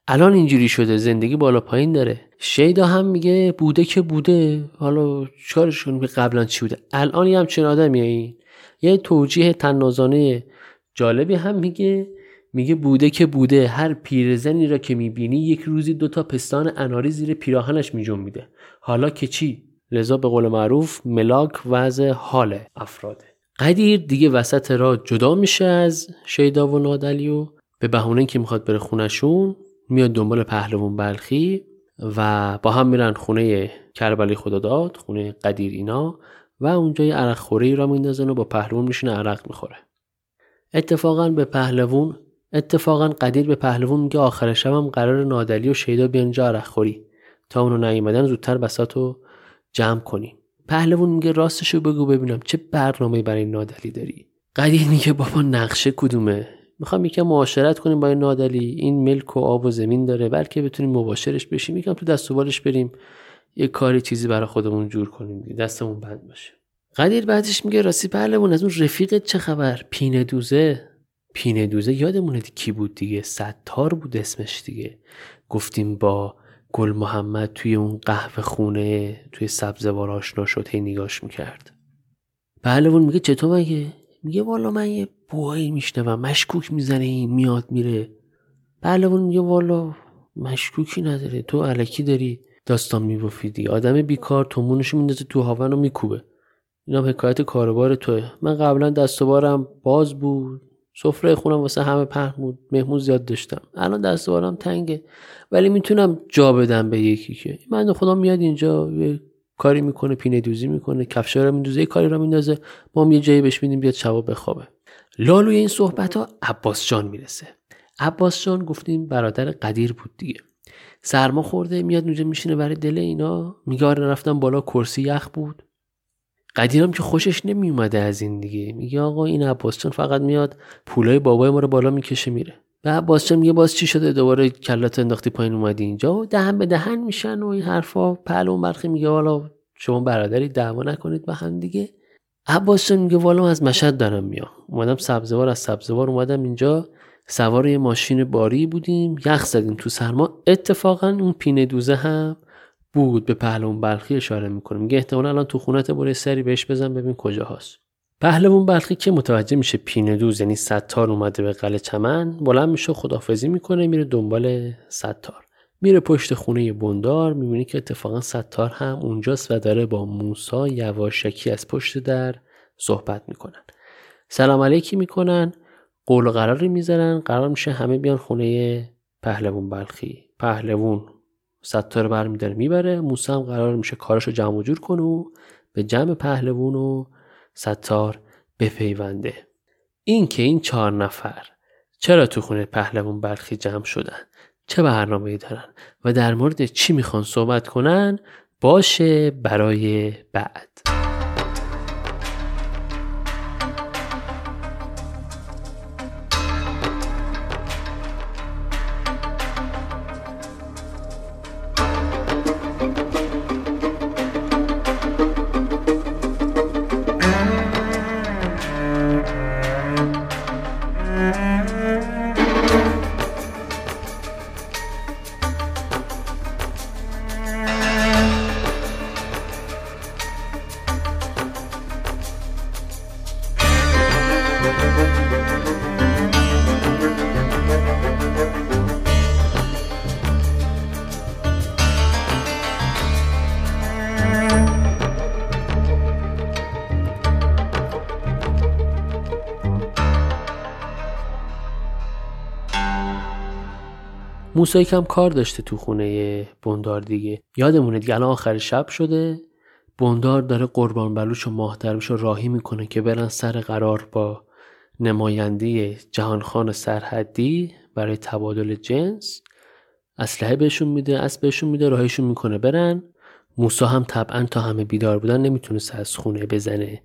الان اینجوری شده زندگی بالا پایین داره. شیدا هم میگه بوده که بوده. حالا چیکارش کنیم قبلا چی بوده؟ الان یه همچین آدمیه این. یه توجیه تنازانه جالبی هم میگه میگه بوده که بوده هر پیرزنی را که می‌بینی یک روزی دوتا پستان اناری زیر پیراهنش میده. حالا که چی؟ لذا به قول معروف ملاک وضع حال افراده. قدیر دیگه وسط را جدا میشه از شیدا و نادلیو به بهونه که می‌خواد بره خونشون میاد دنبال پهلوان بلخی و با هم میرن خونه کربلی خداداد خونه قدیر اینا و اونجا یه عرق خوری را میندازن و با پهلوان میشونه عرق می‌خوره. اتفاقا به پهلوون اتفاقا قدیر به پهلوون میگه آخر شبم قرار نادلی و شیدا بیان جا خوری. تا اونو نیومدن زودتر بساتو جمع کنیم. پهلوون میگه راستشو بگو ببینم چه برنامه برای نادلی داری. قدیر میگه بابا نقشه کدومه؟ می‌خوام یکم معاشرت کنیم با این نادلی. این ملک و آب و زمین داره بلکه بتونیم مباشرش بشیم. یکم تو دست و بالش بریم. یه کاری چیزی برای خودمون جور کنیم. دستمون بند باشه. قدیر بعدش میگه راستی پهلوون از اون رفیقت چه خبر؟ پینه دوزه. پینه دوزه یادمونه کی بود دیگه؟ ستار بود اسمش دیگه. گفتیم با گل محمد توی اون قهوه خونه توی سبزوار آشنا شد هی نگاش می‌کرد. پهلوون میگه چطور مگه؟ میگه والا من یه بوهایی میشنوم مشکوک می‌زنه این میاد میره. پهلوون میگه والا مشکوکی نداره تو علکی داری داستان میبافیدی آدم بیکار تومونشو میندازه تو هاون و میکوبه. اینا حکایت کاربار توه. من قبلا دست باز بود. سفره خونم واسه همه پهن بود. مهمون زیاد داشتم. الان دست تنگه. ولی می‌تونم جا بدم به یکی که. من خدا میاد اینجا. یه کاری می‌کنه پینه دوزی می‌کنه. کفشا رو میندازه. یه کاری رو میندازه. ما هم یه جایی بهش میدیم بیاد شبا بخوابه. لالوی این صحبت ها عباس جان می‌رسه. عباس جان گفتیم برادر قدیر بود دیگه. سرما خورده میاد اونجا میشینه برای دل اینا. میگه آره رفتم بالا کرسی یخ بود. قدیرم که خوشش نمیومده از این دیگه. میگه آقا این عباس فقط میاد پولای بابای ما رو بالا می‌کشه میره. و عباس میگه باز چی شده؟ دوباره کلات انداختی پایین اومدی اینجا؟ و دهن به دهن میشن و این حرفا. پهلو برخی میگه حالا شما برادری دعوا نکنید با هم دیگه. عباس میگه والا از مشهد دارم میام. اومدم سبزوار از سبزوار اومدم اینجا. سوار یه ماشین باری بودیم. یخ زدیم تو سرما. اتفاقا اون پینه دوزه هم بود به پهلوان بلخی اشاره می‌کنه. میگه احتمالا الان تو خونت برای سری بهش بزن ببین کجا هست پهلوان بلخی که متوجه میشه پینه دوز یعنی ستار اومده به قلعه چمن بلند میشه خدافزی می‌کنه میره دنبال ستار. میره پشت خونه بندار می‌بینی که اتفاقا ستار هم اونجاست و داره با موسا یواشکی از پشت در صحبت می‌کنن. سلام علیکی می‌کنن قول قراری می‌ذارن قرار میشه همه بیان خونه پهلوون بلخی. پهلوون ستار برمیداره می‌بره. موسی هم قرار میشه کارشو جمع و جور کنه و به جمع پهلوون و ستار بپیونده. این که این چهار نفر چرا تو خونه پهلوون بلخی جمع شدن؟ چه برنامه دارن؟ و در مورد چی می‌خوان صحبت کنن؟ باشه برای بعد. موسی کم کار داشته تو خونه بندار دیگه. یادمونه دیگه الان آخر شب شده. بندار داره قربان بلوش و ماه رو راهی می‌کنه که برن سر قرار با نماینده جهانخان سرحدی برای تبادل جنس. اسلحه بهشون میده اسب بهشون میده راهیشون می‌کنه برن. موسا هم طبعا تا همه بیدار بودن نمی‌تونست از خونه بزنه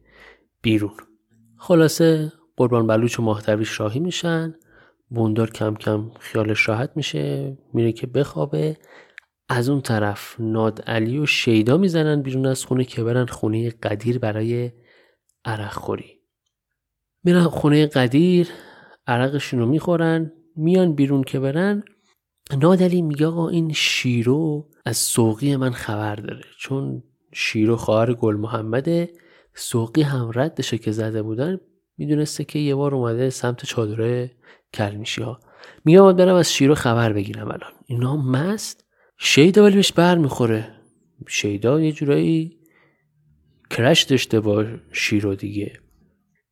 بیرون. خلاصه قربان بلوچ و راهی میشن. بوندار کم کم خیالش راحت میشه میره که بخوابه. از اون طرف ناد علی و شیدا می‌زنن بیرون از خونه که برن خونه قدیر برای عرق خوری. میرن خونه قدیر عرقشون رو می‌خورن میان بیرون که برن. نادلی میگه آقا این شیرو از سوقی من خبر داره. چون شیرو خواهر گل محمده سوقی هم ردشه که زده بودن. می‌دونسته که یه بار اومده سمت چادره کلمیشی ها. میگم برم از شیرو خبر بگیرم الان. اینا مست. شیدا ولی بهش بر می‌خوره. شیدا یه جورایی کرش داشته با شیرو دیگه.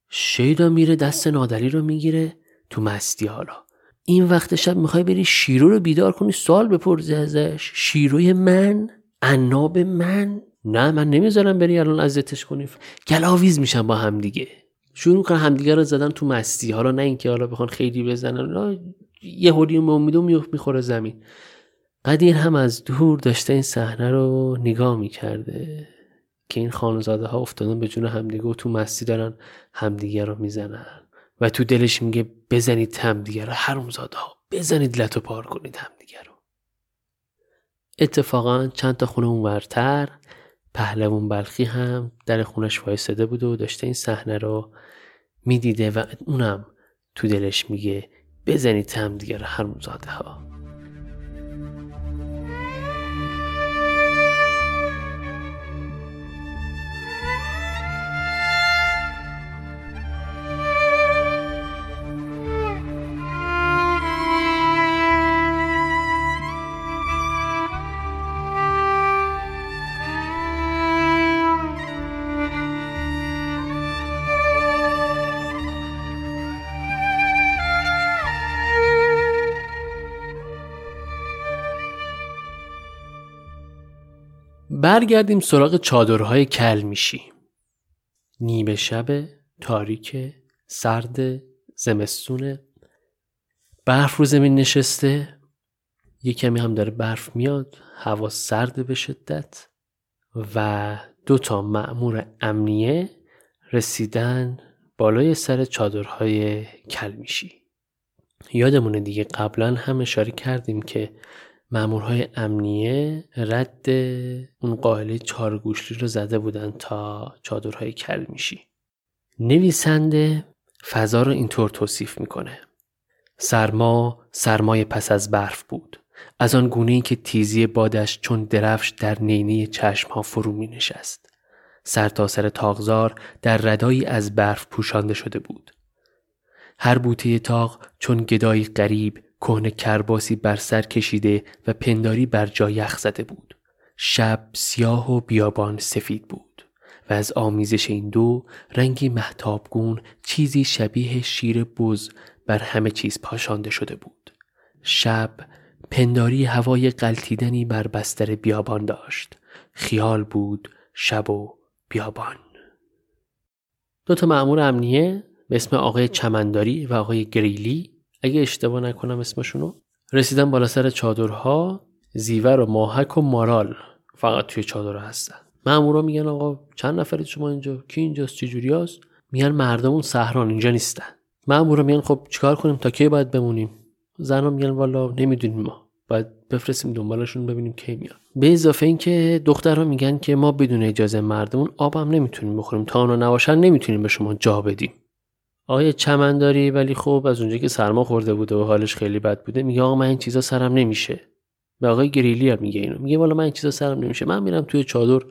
شیدا میره دست نادری رو می‌گیره تو مستی حالا. این وقت شب می‌خوای بری شیرو رو بیدار کنی سوال بپرزی ازش. شیروی من؟ عناب من؟ نه من نمی‌ذارم بری الان اذیتش کنی. گلاویز میشن با هم دیگه. شروع کنن همدیگه رو زدن تو مستی. حالا نه اینکه حالا بخوان خیلی بزنن یه هولی امیدو می‌خوره زمین. قدیر هم از دور داشته این صحنه رو نگاه می‌کرده که این خانزاده ها افتادن به جون همدیگه و تو مستی دارن همدیگه رو می‌زنن. و تو دلش میگه بزنید همدیگه رو حرومزاده ها بزنید لتو پار کنید همدیگه رو. اتفاقا چند تا خونه اونورتر پهلوون بلخی هم در خونش وایستاده بود و داشته این صحنه رو می‌دیده و اونم تو دلش میگه بزنید هم دیگر حرومزاده ها برگردیم سراغ چادرهای کل میشی نیمه شب تاریک سرد زمستونه برف رو زمین نشسته. یه کمی هم داره برف میاد. هوا سرد به شدت. و دو تا مأمور امنیه رسیدن بالای سر چادرهای کل میشی. یادمونه دیگه قبلا هم اشاره کردیم که مامورهای امنیه رد اون قائله چارگوشلی رو زده بودن تا چادرهای کل میشی نویسنده فضا رو اینطور توصیف می‌کنه سرما سرمای پس از برف بود از آن گونه ای که تیزی بادش چون درفش در نینه چشم ها فرو می نشست. سر تا سر تاغزار در ردایی از برف پوشانده شده بود. هر بوته تاغ چون گدایی قریب کهنه کرباسی بر سر کشیده و پنداری بر جا یخ زده بود. شب سیاه و بیابان سفید بود و از آمیزش این دو رنگی محتابگون چیزی شبیه شیر بز بر همه چیز پاشانده شده بود. شب پنداری هوای قلتیدنی بر بستر بیابان داشت. خیال بود شب و بیابان. دو تا معمور امنیه به اسم آقای چمنداری و آقای گریلی اگه اشتباه نکنم اسمشونو رسیدن بالا سر چادرها زیور و ماهک و مارال فقط توی چادر هستن. مامورا میگن آقا چند نفرید شما اینجا؟ کی اینجاست؟ چه هست؟ میگن مردمون صحران اینجا نیستن. مامورا میگن خب چیکار کنیم؟ تا کی باید بمونیم؟ زنها میگن والا نمی‌دونیم ما. باید بفرستیم دنبالشون ببینیم کی میان به اضافه اینکه دخترها میگن که ما بدون اجازه مردمون آب هم نمی‌تونیم بخوریم. تا اونا نباشن نمی‌تونیم به شما جا بدیم. آیا چمنداری ولی خب از اونجا که سرما خورده بوده و حالش خیلی بد بوده میگه آقا من این چیزا سرم نمیشه. به آقای گریلی هم میگه اینو. میگه والا من این چیزا سرم نمیشه. من میرم توی چادر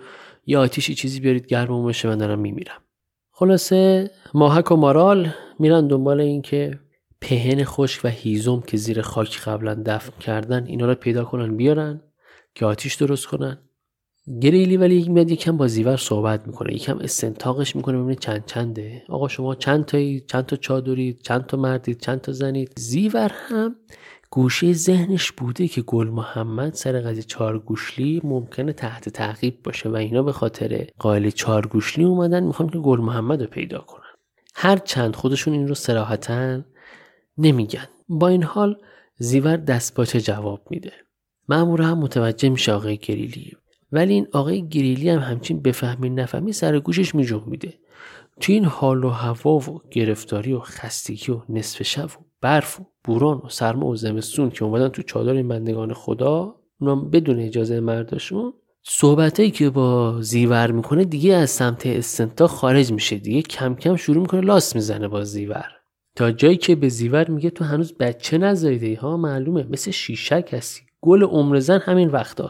یا آتیشی چیزی بیارید گرمم بشه من دارم میمیرم. خلاصه ماهک و مارال میرن دنبال این که پهن خشک و هیزم که زیر خاک قبلا دفن کردن اینا رو پیدا کنن بیارن که آتیش درست کنن. گریلی ولی میاد یکم با زیور صحبت می‌کنه یکم استنتاقش می‌کنه ببینه چند چنده. آقا شما چند تایی چند تا چادرید چند تا مردید چند تا زنید؟ زیور هم گوشه ذهنش بوده که گل محمد سر قضیه چارگوشلی ممکنه تحت تعقیب باشه و اینا به خاطر قائل چارگوشلی اومدن می‌خوان که گل محمد رو پیدا کنن. هر چند خودشون این رو سراحتا نمیگن. با این حال زیور دستپاچه جواب میده. مامور هم متوجه میشه آقای گریلی. ولی این آقای گریلی هم همچین بفهمی نفهمی سر گوشش میده. تو این حال و هوا و گرفتاری و خستگی و نصف شب و برف و بوران و سرما و زمستون که اومدن تو چادر این بندگان خدا اونم بدون اجازه مرداشون صحبتایی که با زیور می‌کنه دیگه از سمت استنتا خارج میشه دیگه. کم کم شروع می‌کنه لاس می‌زنه با زیور. تا جایی که به زیور میگه تو هنوز بچه نزایده ها معلومه. مثل شیشک هستی. گل عمر زن همین وقت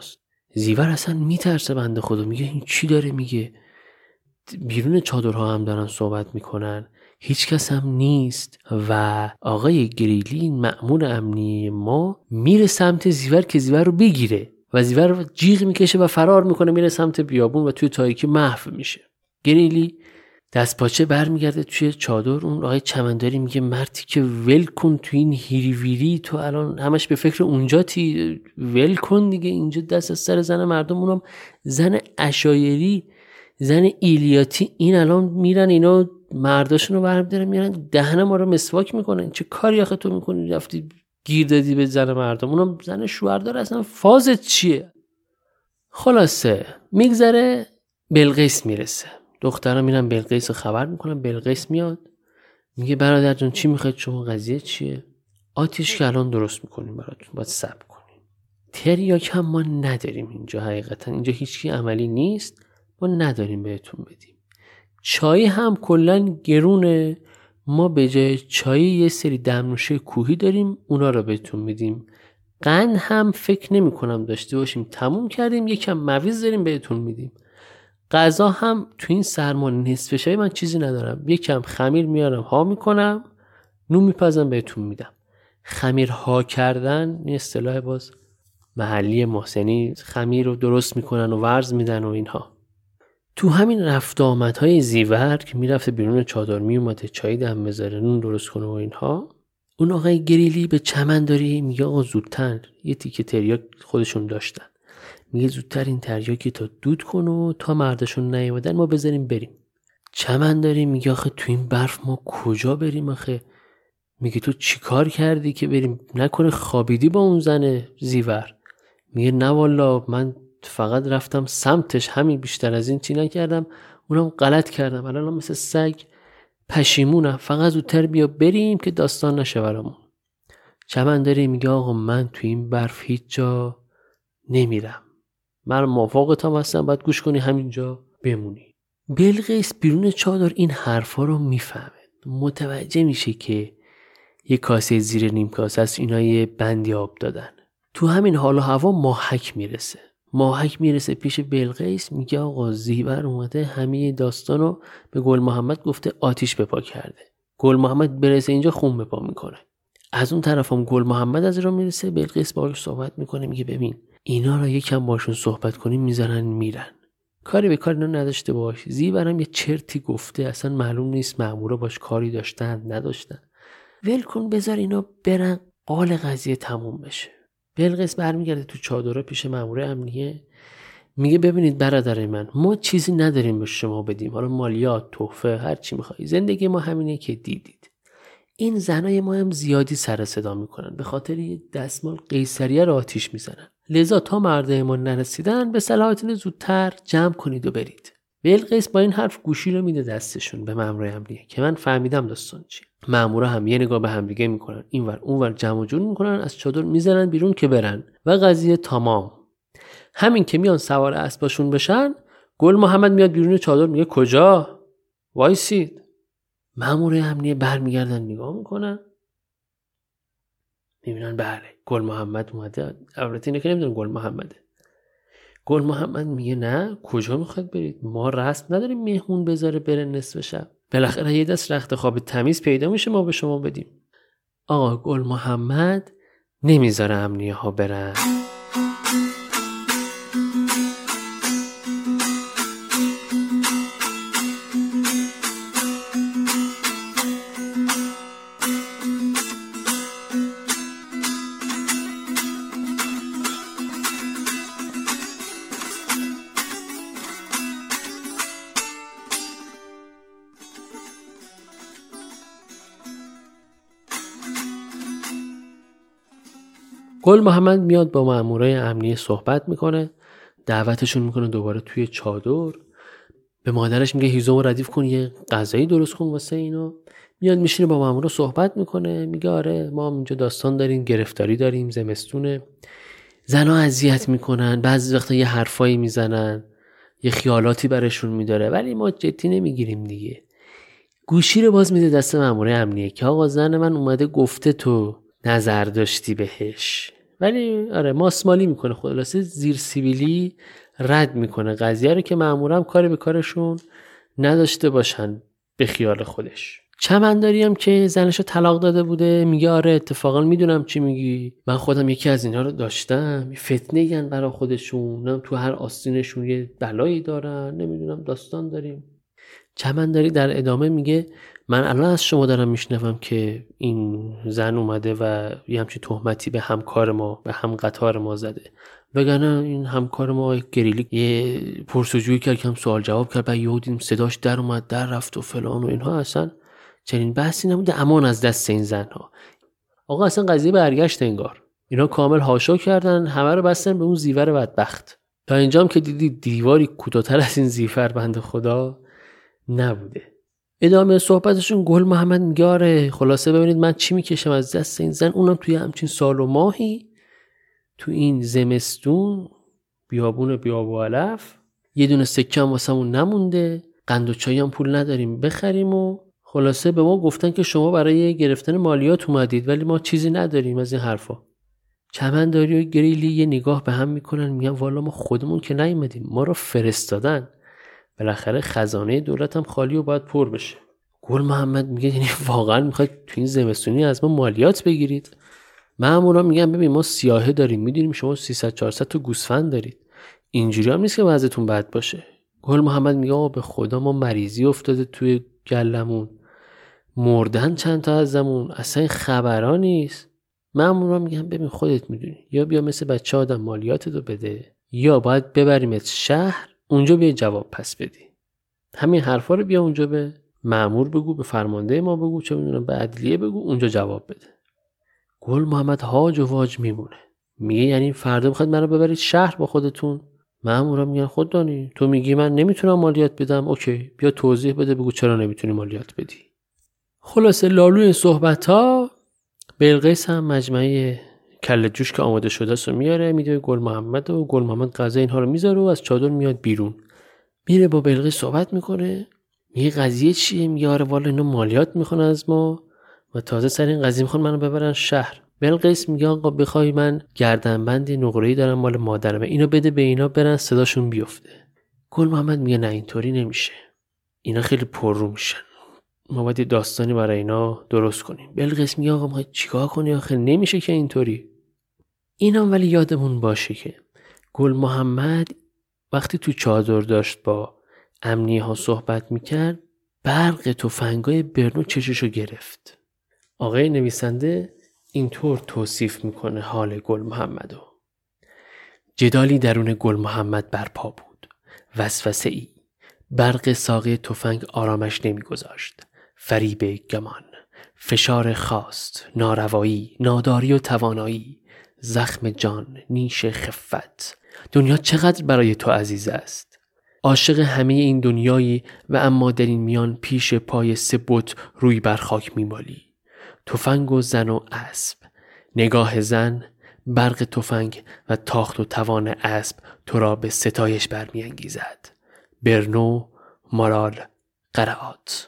زیور اصلا میترسه بنده خدا. میگه این چی داره میگه؟ بیرون چادرها هم دارن صحبت می‌کنن. هیچ کس هم نیست و آقای گریلی معمول امنی ما میره سمت زیور که زیور رو بگیره و زیور جیغ می‌کشه و فرار می‌کنه میره سمت بیابون و توی تاریکی محو میشه. گریلی دست پاچه برمیگرده توی چادر. اون آقای چمنداری میگه مردی که ول کن تو این هیریویری تو الان همش به فکر اونجاتی ول کن دیگه. اینجا دست از سر زن مردم. اونم زن اشایری زن ایلیاتی این الان میرن اینا مرداشون رو برمیدارن میرن دهن ما رو مسواک می‌کنن. چه کاری آخه تو می‌کنی؟ رفتی گیر دادی به زن مردم. اونم زن شوهردار اصلا. فازت چیه؟ خلاصه میگذره بلقیس می‌رسه. دخترها میرن بلقیس خبر می‌کنن بلقیس میاد. میگه برادر جان چی می‌خواید؟ شما قضیه چیه؟ آتیش که الان درست می‌کنیم براتون باید سب کنیم. تریاک هم ما نداریم اینجا حقیقتا. اینجا هیچکی عملی نیست. ما نداریم بهتون بدیم. چای هم کلا گرونه. ما به جای چای یه سری دمنوشه کوهی داریم اونا رو بهتون میدیم. قند هم فکر نمی کنم داشته باشیم. تموم کردیم یکم مویز داریم بهتون میدیم. غذا هم تو این سرما نصف شبی من چیزی ندارم. یکم خمیر میارم ها می‌کنم نون میپزم بهتون میدم. خمیر ها کردن این اصطلاح باز محلی محسنی خمیر رو درست می‌کنن و ورز میدن و اینها. تو همین رفت های زیور که می‌رفته بیرون چادر میومده چای دم بذاره نون درست کنه و اینها اون آقای گریلی به چمن داری میگه آقا زودتر. یه تیکه تریاک خودشون داشتن. میگه زودتر این تریاکی تا دود کن و تا مردشون نیومدن ما بذاریم بریم. چمن داریم میگه آخه تو این برف ما کجا بریم آخه؟ میگه تو چیکار کردی که بریم؟ نکنه خوابیدی با اون زن زیور. میگه نه والا من فقط رفتم سمتش همین بیشتر از این چی نکردم؟ اونم غلط کردم. الان مثل سگ پشیمونم. فقط زودتر بیا بریم که داستان نشه برامون. چمن داره میگه آقا من تو این برف هیچ جا نمیرم. من موافقتم هستم باید گوش کنی همینجا بمونی. بلقیس بیرون چادر این حرفا رو می‌فهمه. متوجه میشه که یه کاسه زیر نیم کاسه است اینا یه بندی آب دادن. تو همین حال و هوا ماهک می‌رسه. ماهک می‌رسه پیش بلقیس میگه آقا زیور اومده همه داستان رو به گل محمد گفته آتیش بپا کرده. گل محمد برسه اینجا خون بپا می‌کنه. از اون طرف هم گل محمد از را می‌رسه بلقیس باهاش صحبت می‌کنه میگه ببین اینا رو یکم باشون صحبت کنیم می‌زنن میرن. کاری به کار اینا نداشته باش. زیورم یه چرتی گفته اصلا معلوم نیست مامورا باش کاری داشتن نداشتن. ول کن بذار اینا برن قال قضیه تموم بشه. بلقیس برمیگرده تو چادره پیش مامور امنیه. میگه ببینید برادر من ما چیزی نداریم به شما بدیم. حالا مالیات تحفه هر چی می‌خوای. زندگی ما همینه که دیدید. این زنای ما هم زیادی سر صدا می‌کنن. به خاطر دستمال قیصریه رو آتیش می‌زنن. لذا تا مرده ما نرسیدن به صلاحتون زودتر جمع کنید و برید. بلقیس با این حرف گوشی رو میده دستشون به مامور امنیه که من فهمیدم داستان چی. مامورا هم یه نگاه به همدیگه می‌کنن. اینور اونور جمع جور می‌کنن از چادر می‌زنن بیرون که برن. و قضیه تمام. همین که میان سوار اسباشون بشن گل محمد میاد بیرون چادر میگه کجا؟ وایسید. مامور امنیه برمیگردن نگاه می‌کنن. می‌بینن بله گل محمد اومده. البته اینه که نمی‌دونن گل محمده. گل محمد میگه نه کجا می‌خواد برید؟ ما رسم نداریم مهمون بذاره بره نصف شب. بالاخره یه دست رخت خواب تمیز پیدا میشه ما به شما بدیم. آقا گل محمد نمی‌ذاره امنیه ها برن. گل محمد میاد با مامورای امنیه صحبت می‌کنه دعوتشون می‌کنه دوباره توی چادر. به مادرش میگه هیزم ردیف کن یه غذایی درست کن واسه اینو. میاد میشینه با مامورا صحبت می‌کنه میگه آره ما اینجا داستان داریم گرفتاری داریم زمستونه. زنها اذیت می‌کنن بعضی وقتا یه حرفایی می‌زنن یه خیالاتی برشون میداره ولی ما جدی نمی‌گیریم دیگه. گوشی رو باز میده دست مامور امنیه که آقا زن من اومده گفته تو نظر داشتی بهش. ولی آره ماسمالی می‌کنه. خلاصه زیر سیبیلی رد می‌کنه قضیه رو که معمورم کاری به کارشون نداشته باشن به خیال خودش. چمنداری هم که زنشو طلاق داده بوده میگه آره اتفاقا می‌دونم چی میگی. من خودم یکی از اینها رو داشتم. فتنه گن برا خودشون. تو هر آستینشون یه بلایی دارن. نمی‌دونم داستان داریم. چمنداری در ادامه میگه من الان از شما دارم میشنوم که این زن اومده و یه همچین تهمتی به همکار ما به هم قطار ما زده. وگرنه این همکار ما گریلی یه پرسجویی کرد که هم سوال جواب کرد بعد یهو دیدیم صداش در اومد در رفت و فلان و اینها. اصلا چنین بحثی نبوده امان از دست این زنها. آقا اصلا قضیه برگشت انگار. اینا کامل هاشا کردن همه رو بستن به اون زیور بدبخت. تا اینجام که دیدی دیواری کوتاهتر از این زیفر بند خدا نبوده. ادامه صحبتشون گل محمد میگه خلاصه ببینید من چی می‌کشم از دست این زن؟ اونم توی همچین سال و ماهی. تو این زمستون بیابون بیاب علف. یه دونه سکه هم واسمون نمونده. قند و چایی هم پول نداریم بخریم و خلاصه به ما گفتن که شما برای گرفتن مالیات اومدید ولی ما چیزی نداریم از این حرفا. چمنداری و گریلی یه نگاه به هم می‌کنن میگن والا ما خودمون که نیومدیم ما رو فرستادن. بالاخره خزانه دولت هم خالی و باید پر بشه. گل محمد میگه یعنی واقعا می‌خواید تو این زمستونی از ما مالیات بگیرید. مامورا میگن ببین ما سیاهه داریم می‌دونیم شما 300 400 تا گوسفند دارید. اینجوری هم نیست که وضعتون بد باشه. گل محمد میگه به خدا ما مریضی افتاده توی گلمون. مردن چند تا ازمون؟ اصلا این خبرا نیست. مامورا میگن ببین خودت می‌دونی. یا بیا مثل بچه آدم مالیاتتو بده یا باید ببریمت شهر اونجا بیا جواب پس بدی. همین حرفا رو بیا اونجا به معمور بگو به فرمانده ما بگو چه می‌دونم به عدلیه بگو اونجا جواب بده. گل محمد هاج و واج میمونه. میگه یعنی فردا می‌خواد منو ببرید شهر با خودتون؟ مامورا میگن خود دانی تو میگی من نمی‌تونم مالیات بدم. اوکی بیا توضیح بده بگو چرا نمی‌تونی مالیات بدی. خلاصه لالو این صحبت ها بلقیس هم مجمعه کل جوش که آماده شده است رو میاره میده گل محمد و گل محمد غذا اینها رو می‌ذاره و از چادر میاد بیرون. میره با بلقیس صحبت می‌کنه. میگه قضیه چیه؟ میگه آره والا اینا مالیات می‌خوان از ما و تازه سر این قضیه می‌خوان منو ببرن شهر. بلقیس میگه آقا بخوای من گردنبند نقره‌ای دارم مال مادرم. اینو بده به اینا برن صداشون بیفته. گل محمد میگه نه اینطوری نمیشه. اینا خیلی پررو میشن. ما باید داستانی برای اینا درست کنیم. بلقیس میگه آقا ما چیکار کنی آخه نمیشه که اینطوری. اینا ولی یادمون باشه که گل محمد وقتی تو چادر داشت با امنی ها صحبت می‌کرد برق تفنگای برنو چششو گرفت. آقای نویسنده اینطور توصیف می‌کنه حال گل محمدو. جدالی درون گل محمد برپا بود. وسوسه ای برق ساقه تفنگ آرامش نمیگذاشت. فریب گمان. فشار خواست ناروایی ناداری و توانایی. زخم جان نیش خفت. دنیا چقدر برای تو عزیز است؟ عاشق همه این دنیایی و اما در این میان پیش پای سه روی بر خاک میمالی. تفنگ و زن و اسب. نگاه زن برق تفنگ و تاخت و توان اسب تو را به ستایش برمیانگیزد. برنو مارال قرعات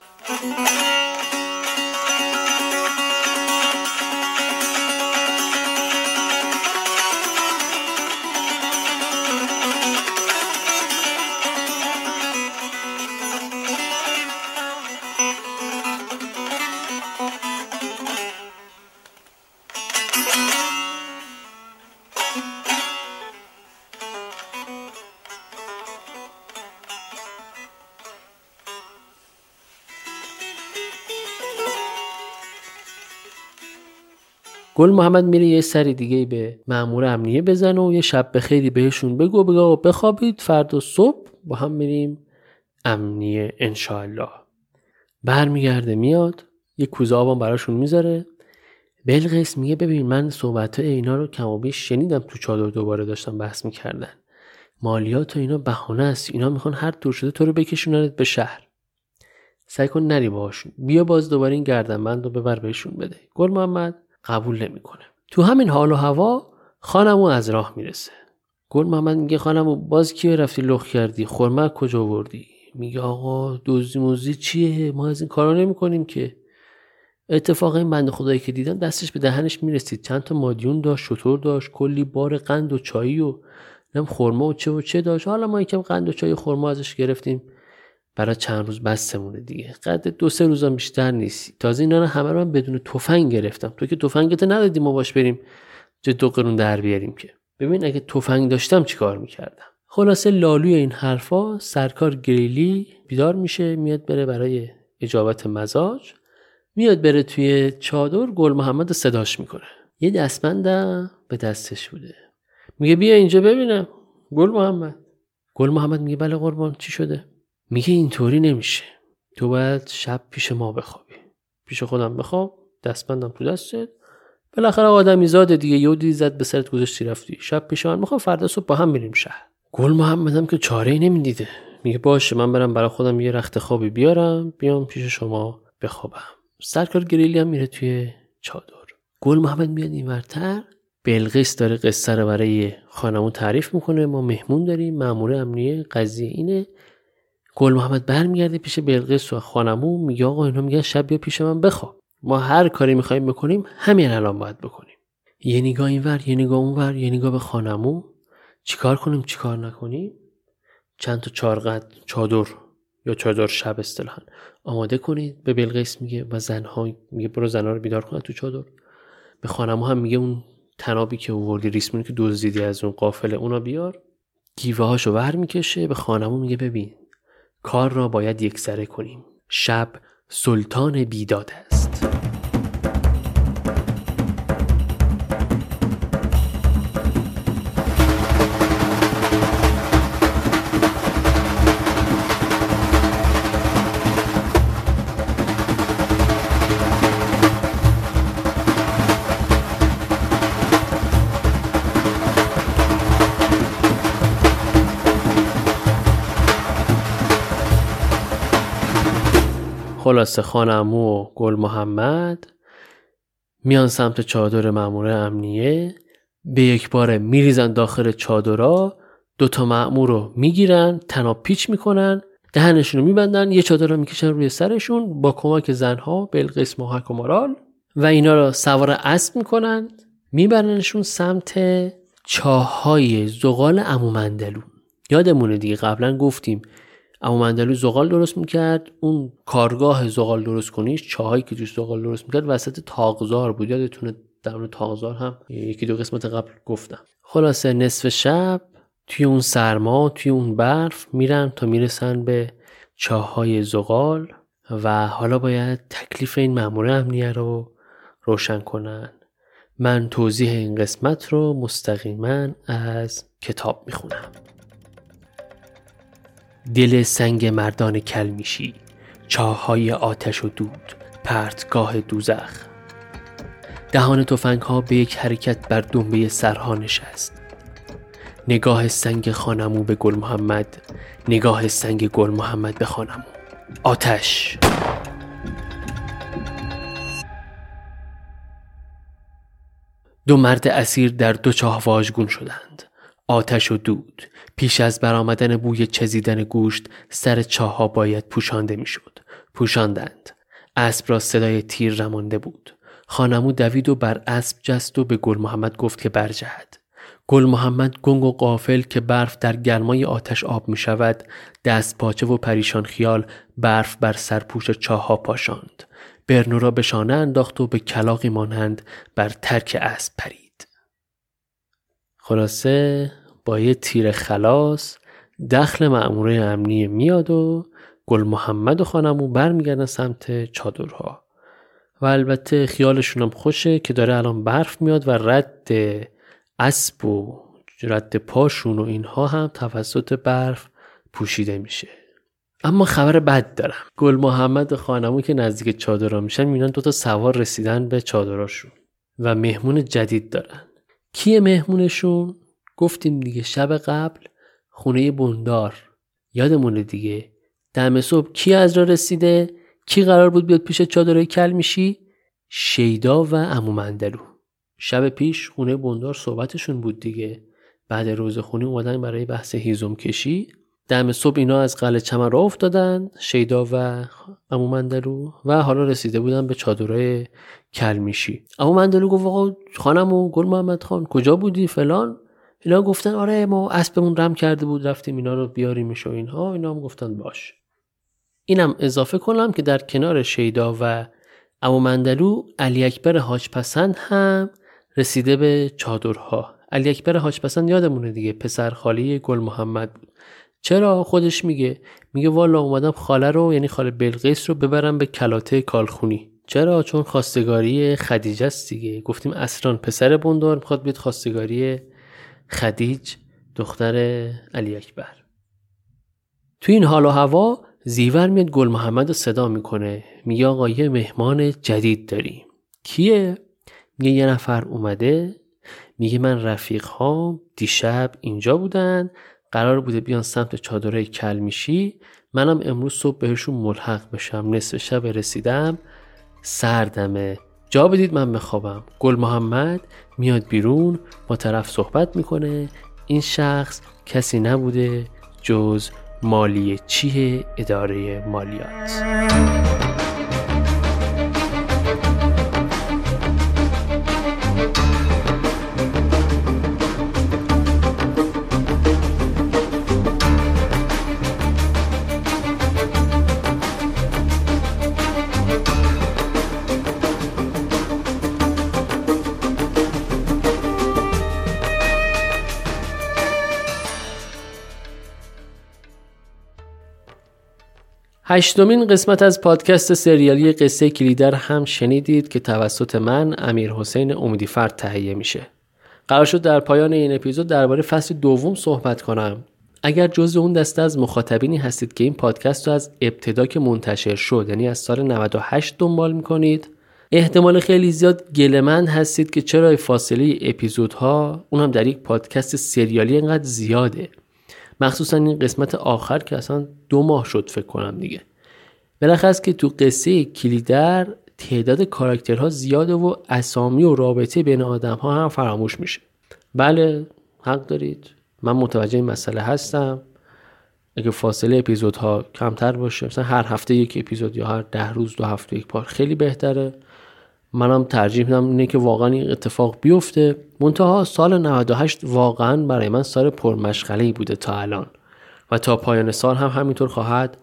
گل محمد میره یه سری دیگه به مامور امنیه بزنه و یه شب به خیلی بهشون بگو بگو بخوابید فردا صبح با هم میریم امنیه انشاءالله. برمیگرده میاد یه کوزه آبان براشون می‌ذاره. بلقیس میگه ببین من صحبت اینا رو کم و بیش شنیدم تو چادر دوباره داشتم بحث می‌کردن. مالیات و اینا بهانه است اینا می‌خوان هر طور شده تو رو بکشوننت به شهر. سعی کن نری باهاشون. بیا باز دوباره این گردنبند رو ببر بهشون بده. گل محمد. قبول نمی‌کنه. تو همین حال و هوا خانمو از راه می‌رسه. گل محمد میگه خانمو باز کیه رفتی لخ کردی؟ خورمک کجا وردی میگه آقا دوزی موزی چیه؟ ما از این کارا نمی‌کنیم که. اتفاق این بند خدایی که دیدن دستش به دهنش می‌رسید. چند تا مادیون داشت شطور داشت کلی بار قند و چایی و نم خورما و چه و چه داشت. حالا ما یکم قند و چای خورما ازش گرفتیم. برای چند روز بستمونه دیگه. قد دو سه روزم بیشتر نیست تازه اینا رو همه رو من بدون تفنگ گرفتم. تو که تفنگت ندادی ما باش بریم چه دو قرون در بیاریم که. ببین اگه تفنگ داشتم چیکار می‌کردم؟ خلاصه لالوی این حرفا سرکار گریلی بیدار میشه میاد بره برای اجابت مزاج میاد بره توی چادر گل محمد صداش می‌کنه. یه دستبندم به دستش بوده. میگه بیا اینجا ببینم. گل محمد. گل محمد میگه بله قربان چی شده؟ میگه اینطوری نمیشه. تو باید شب پیش ما بخوابی. پیش خودم بخواب دستبندم تو دستت. بالاخره آدمی زاده دیگه یه دیدی زد به سرت گذاشتی رفتی. شب پیش من می‌خوام فردا صبح با هم میریم شهر. گل محمدم که چاره ای نمی‌دیده. میگه باشه من برم برای خودم یه رخت خوابی بیارم بیام پیش شما بخوابم. سرکار گریلی هم میره توی چادر. گل محمد میاد اینورتر بلقیس داره قصه رو برای خانمون تعریف می‌کنه. ما مهمون داریم. مامور امنیه. قضیه اینه. گل محمد برمیگرده پیش بلقیس و خانمو میگه آقا اینا میگن شب بیا پیش من بخواب. ما هر کاری می‌خوایم بکنیم همین الان باید بکنیم. یه نگاه اینور یه نگاه اونور یه نگاه به خانمو چیکار کنیم چیکار نکنیم؟ چند تا چارقد چادر یا چادر شب اصطلاحا. آماده کنید به بلقیس میگه و زنها میگه برو زنها رو بیدار کن تو چادر. به خانمو هم میگه اون تنابی که اووردی ریسمونی که دزدیدی از اون قافله اونا بیار. گیوه هاشو ور می‌کشه به خانمو میگه ببین کار را باید یکسره کنیم. شب سلطان بیداد خلاصه خانمو و گل محمد میان سمت چادر مامور امنیه به یک باره میریزن داخل چادرها دوتا مأمور رو می‌گیرن تناب پیچ می‌کنن دهنشون رو میبندن یه چادر رو می‌کشن روی سرشون با کمک زنها بلقیس محک و مارال و اینا رو سوار اسب می‌کنن میبرنشون سمت چاهای زغال امومندلو یادمونه دیگه قبلا گفتیم امومندلو زغال درست می‌کرد. اون کارگاه زغال درست کنیش چاهایی که توش زغال درست می‌کرد وسط تاغزار بود. یادتونه در تاغزار هم یکی دو قسمت قبل گفتم. خلاصه نصف شب توی اون سرما توی اون برف میرن تا می‌رسن به چاهای زغال و حالا باید تکلیف این مأمور امنیه رو روشن کنن. من توضیح این قسمت رو مستقیما از کتاب می‌خونم. دل سنگ مردان کل میشی چاهای آتش و دود پرتگاه دوزخ. دهان توفنگ ها به یک حرکت بر دنبه سرها نشست. نگاه سنگ خانمو به گل محمد نگاه سنگ گل محمد به خانمو. آتش! دو مرد اسیر در دو چاه واژگون شدند. آتش و دود. پیش از برآمدن بوی چزیدن گوشت سر چاها باید پوشانده می‌شد. پوشاندند. اسب را صدای تیر رمانده بود. خانمو دوید و بر اسب جست و به گل محمد گفت که برجهد. گل محمد گنگ و قافل که برف در گرمای آتش آب می شود دست پاچه و پریشان خیال برف بر سرپوش چاها پاشاند. برنو را به شانه انداخت و به کلاقی مانند بر ترک اسب پرید. خلاصه با یه تیر خلاص دخل معموره امنی میاد و گل محمد و خانمو برمیگردن سمت چادرها. و البته خیالشون هم خوشه که داره الان برف میاد و رد اسب و رد پاشون و اینها هم توسط برف پوشیده میشه. اما خبر بد دارم. گل محمد خانمون که نزدیک چادرها میشن می‌بینن دوتا سوار رسیدن به چادراشون و مهمون جدید دارن. کیه مهمونشون؟ گفتیم دیگه شب قبل خونه بندار. یادمونه دیگه. دم صبح کی از را رسیده؟ کی قرار بود بیاد پیش چادرهای کل میشی؟ شیدا و امومندلو شب پیش خونه بندار صحبتشون بود دیگه. بعد روز خونی اومدن برای بحث هیزم کشی. دم صبح اینا از قلعه چمن را افتادن شیدا و امو مندلو و حالا رسیده بودن به چادرای کلمیشی امو مندلو گفت آقا خانم و گل محمد خان کجا بودی فلان؟ اینا گفتن آره ما اسبمون رم کرده بود رفتیم اینا رو بیاریمش و اینها. اینا هم گفتن باش. اینم اضافه کنم که در کنار شیدا و امو مندلو علی اکبر حاج پسند هم رسیده به چادرها. علی اکبر حاج پسند یادمونه دیگه پسر خالی گل محمد بود. چرا؟ خودش میگه. میگه والا اومدم خاله رو یعنی خاله بلقیس رو ببرم به کلاته کالخونی. چرا؟ چون خواستگاری خدیجه است دیگه. گفتیم اصران پسر بندار می‌خواد بیاد خواستگاری خدیج دختر علی اکبر. تو این حال و هوا زیور میاد گل محمد صدا می‌کنه. میگه آقا یه مهمان جدید داریم. کیه؟ میگه یه نفر اومده. میگه من رفیق ها دیشب اینجا بودن. قرار بوده بیان سمت چادرهای کلمیشی. منم امروز صبح بهشون ملحق بشم. نصف شب رسیدم. سردمه. جا بدید من بخوابم. گل محمد میاد بیرون با طرف صحبت می‌کنه. این شخص کسی نبوده جز مالی چیه اداره مالیات. هشتمین قسمت از پادکست سریالی قصه کلیدر هم شنیدید که توسط من امیر حسین امیدیفرد تهیه میشه. قرار شد در پایان این اپیزود درباره فصل دوم صحبت کنم. اگر جز اون دسته از مخاطبینی هستید که این پادکست رو از ابتدا که منتشر شد یعنی از سال 98 دنبال می‌کنید احتمال خیلی زیاد گلمند هستید که چرا فاصله اپیزودها اونم در یک پادکست سریالی اینقدر زیاده مخصوصا این قسمت آخر که اصلا دو ماه شد فکر کنم دیگه. بلخص که تو قصه کلیدر تعداد کاراکترها زیاده و اسامی و رابطه بین آدم ها هم فراموش میشه. بله حق دارید. من متوجه این مسئله هستم. اگه فاصله اپیزودها کمتر باشه مثلا هر هفته یک اپیزود یا هر ده روز دو هفته یک بار خیلی بهتره. منم ترجیح میدم اینه که واقعا این اتفاق بیفته. منتها سال 98 واقعا برای من سال پرمشغله بوده تا الان. و تا پایان سال هم همینطور خواهد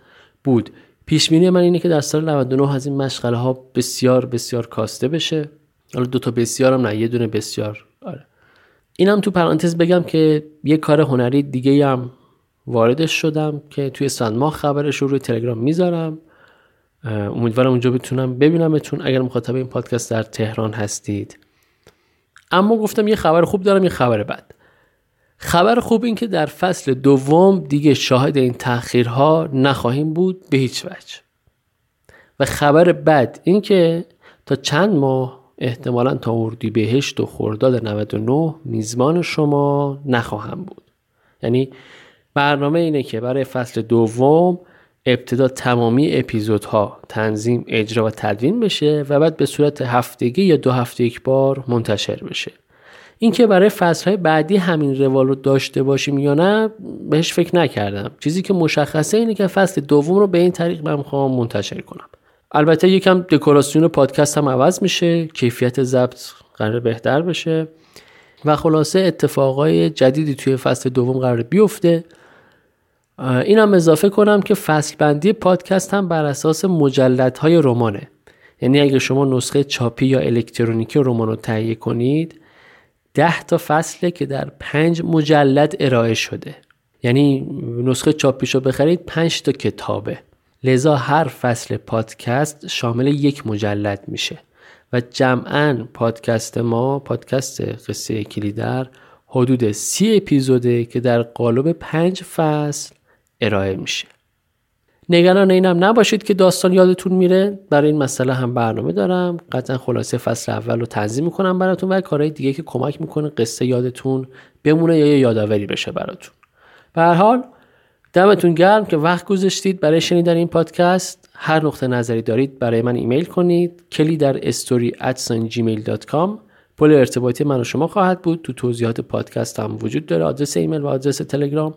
بود. پیش بینی من اینه که در سال 99 از این مشغله ها بسیار بسیار کاسته بشه. حالا دو تا بسیارم نه یه دونه بسیار. آره. اینم تو پرانتز بگم که یه کار هنری دیگه هم واردش شدم که توی ماه خبرش رو روی تلگرام می‌ذارم. امیدوارم اونجا بتونم ببینمتون. اگر مخاطب این پادکست در تهران هستید. اما گفتم یه خبر خوب دارم یه خبر بد. خبر خوب این که در فصل دوم دیگه شاهد این تأخیرها نخواهیم بود به هیچ وجه. و خبر بد این که تا چند ماه احتمالا تا اردی بهشت و خرداد 99 میزبان شما نخواهم بود. یعنی برنامه اینه که برای فصل دوم ابتدا تمامی اپیزودها تنظیم اجرا و تدوین بشه و بعد به صورت هفتگی یا دو هفته یک بار منتشر بشه. اینکه برای فصلهای بعدی همین روال رو داشته باشیم یا نه بهش فکر نکردم. چیزی که مشخصه اینه که فصل دوم رو به این طریق من می‌خوام منتشر کنم. البته یکم دکوراسیون پادکست هم عوض میشه کیفیت ضبط قرار بهتر بشه. و خلاصه اتفاقای جدیدی توی فصل دوم قرار بیفته. اینم اضافه کنم که فصل بندی پادکست هم بر اساس مجلدهای رمانه. یعنی اگه شما نسخه چاپی یا الکترونیکی رمان رو تهیه کنید ده تا فصله که در پنج مجلد ارائه شده. یعنی نسخه چاپیشو بخرید پنج تا کتابه. لذا هر فصل پادکست شامل یک مجلد میشه. و جمعا پادکست ما پادکست قصه کلیدر حدود سی اپیزوده که در قالب پنج فصل ارائه میشه. نگران اینم نباشید که داستان یادتون میره. برای این مسئله هم برنامه دارم. قطعا خلاصه فصل اول رو تنظیم می‌کنم براتون و کارهای دیگه که کمک می‌کنه قصه یادتون بمونه یا یادآوری بشه براتون. به هر حال دمتون گرم که وقت گذاشتید برای شنیدن این پادکست. هر نقطه نظری دارید برای من ایمیل کنید. کلی در استوری gmail.com پل ارتباطی من و شما خواهد بود. تو توضیحات پادکست هم وجود داره. آدرس ایمیل و آدرس تلگرام.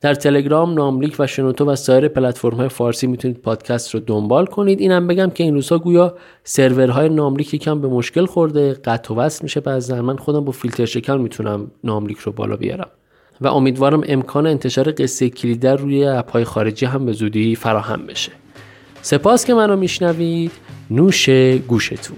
در تلگرام ناملیک و شنوتو و سایر پلتفرم های فارسی می‌تونید پادکست رو دنبال کنید. اینم بگم که این روزها گویا سرورهای ناملیک یکم به مشکل خورده قطع و وصل میشه بعضا من خودم با فیلتر شکل می‌تونم ناملیک رو بالا بیارم. و امیدوارم امکان انتشار قصه کلیدر روی اپهای خارجی هم به زودی فراهم بشه. سپاس که منو میشنوید. نوش گوشتون.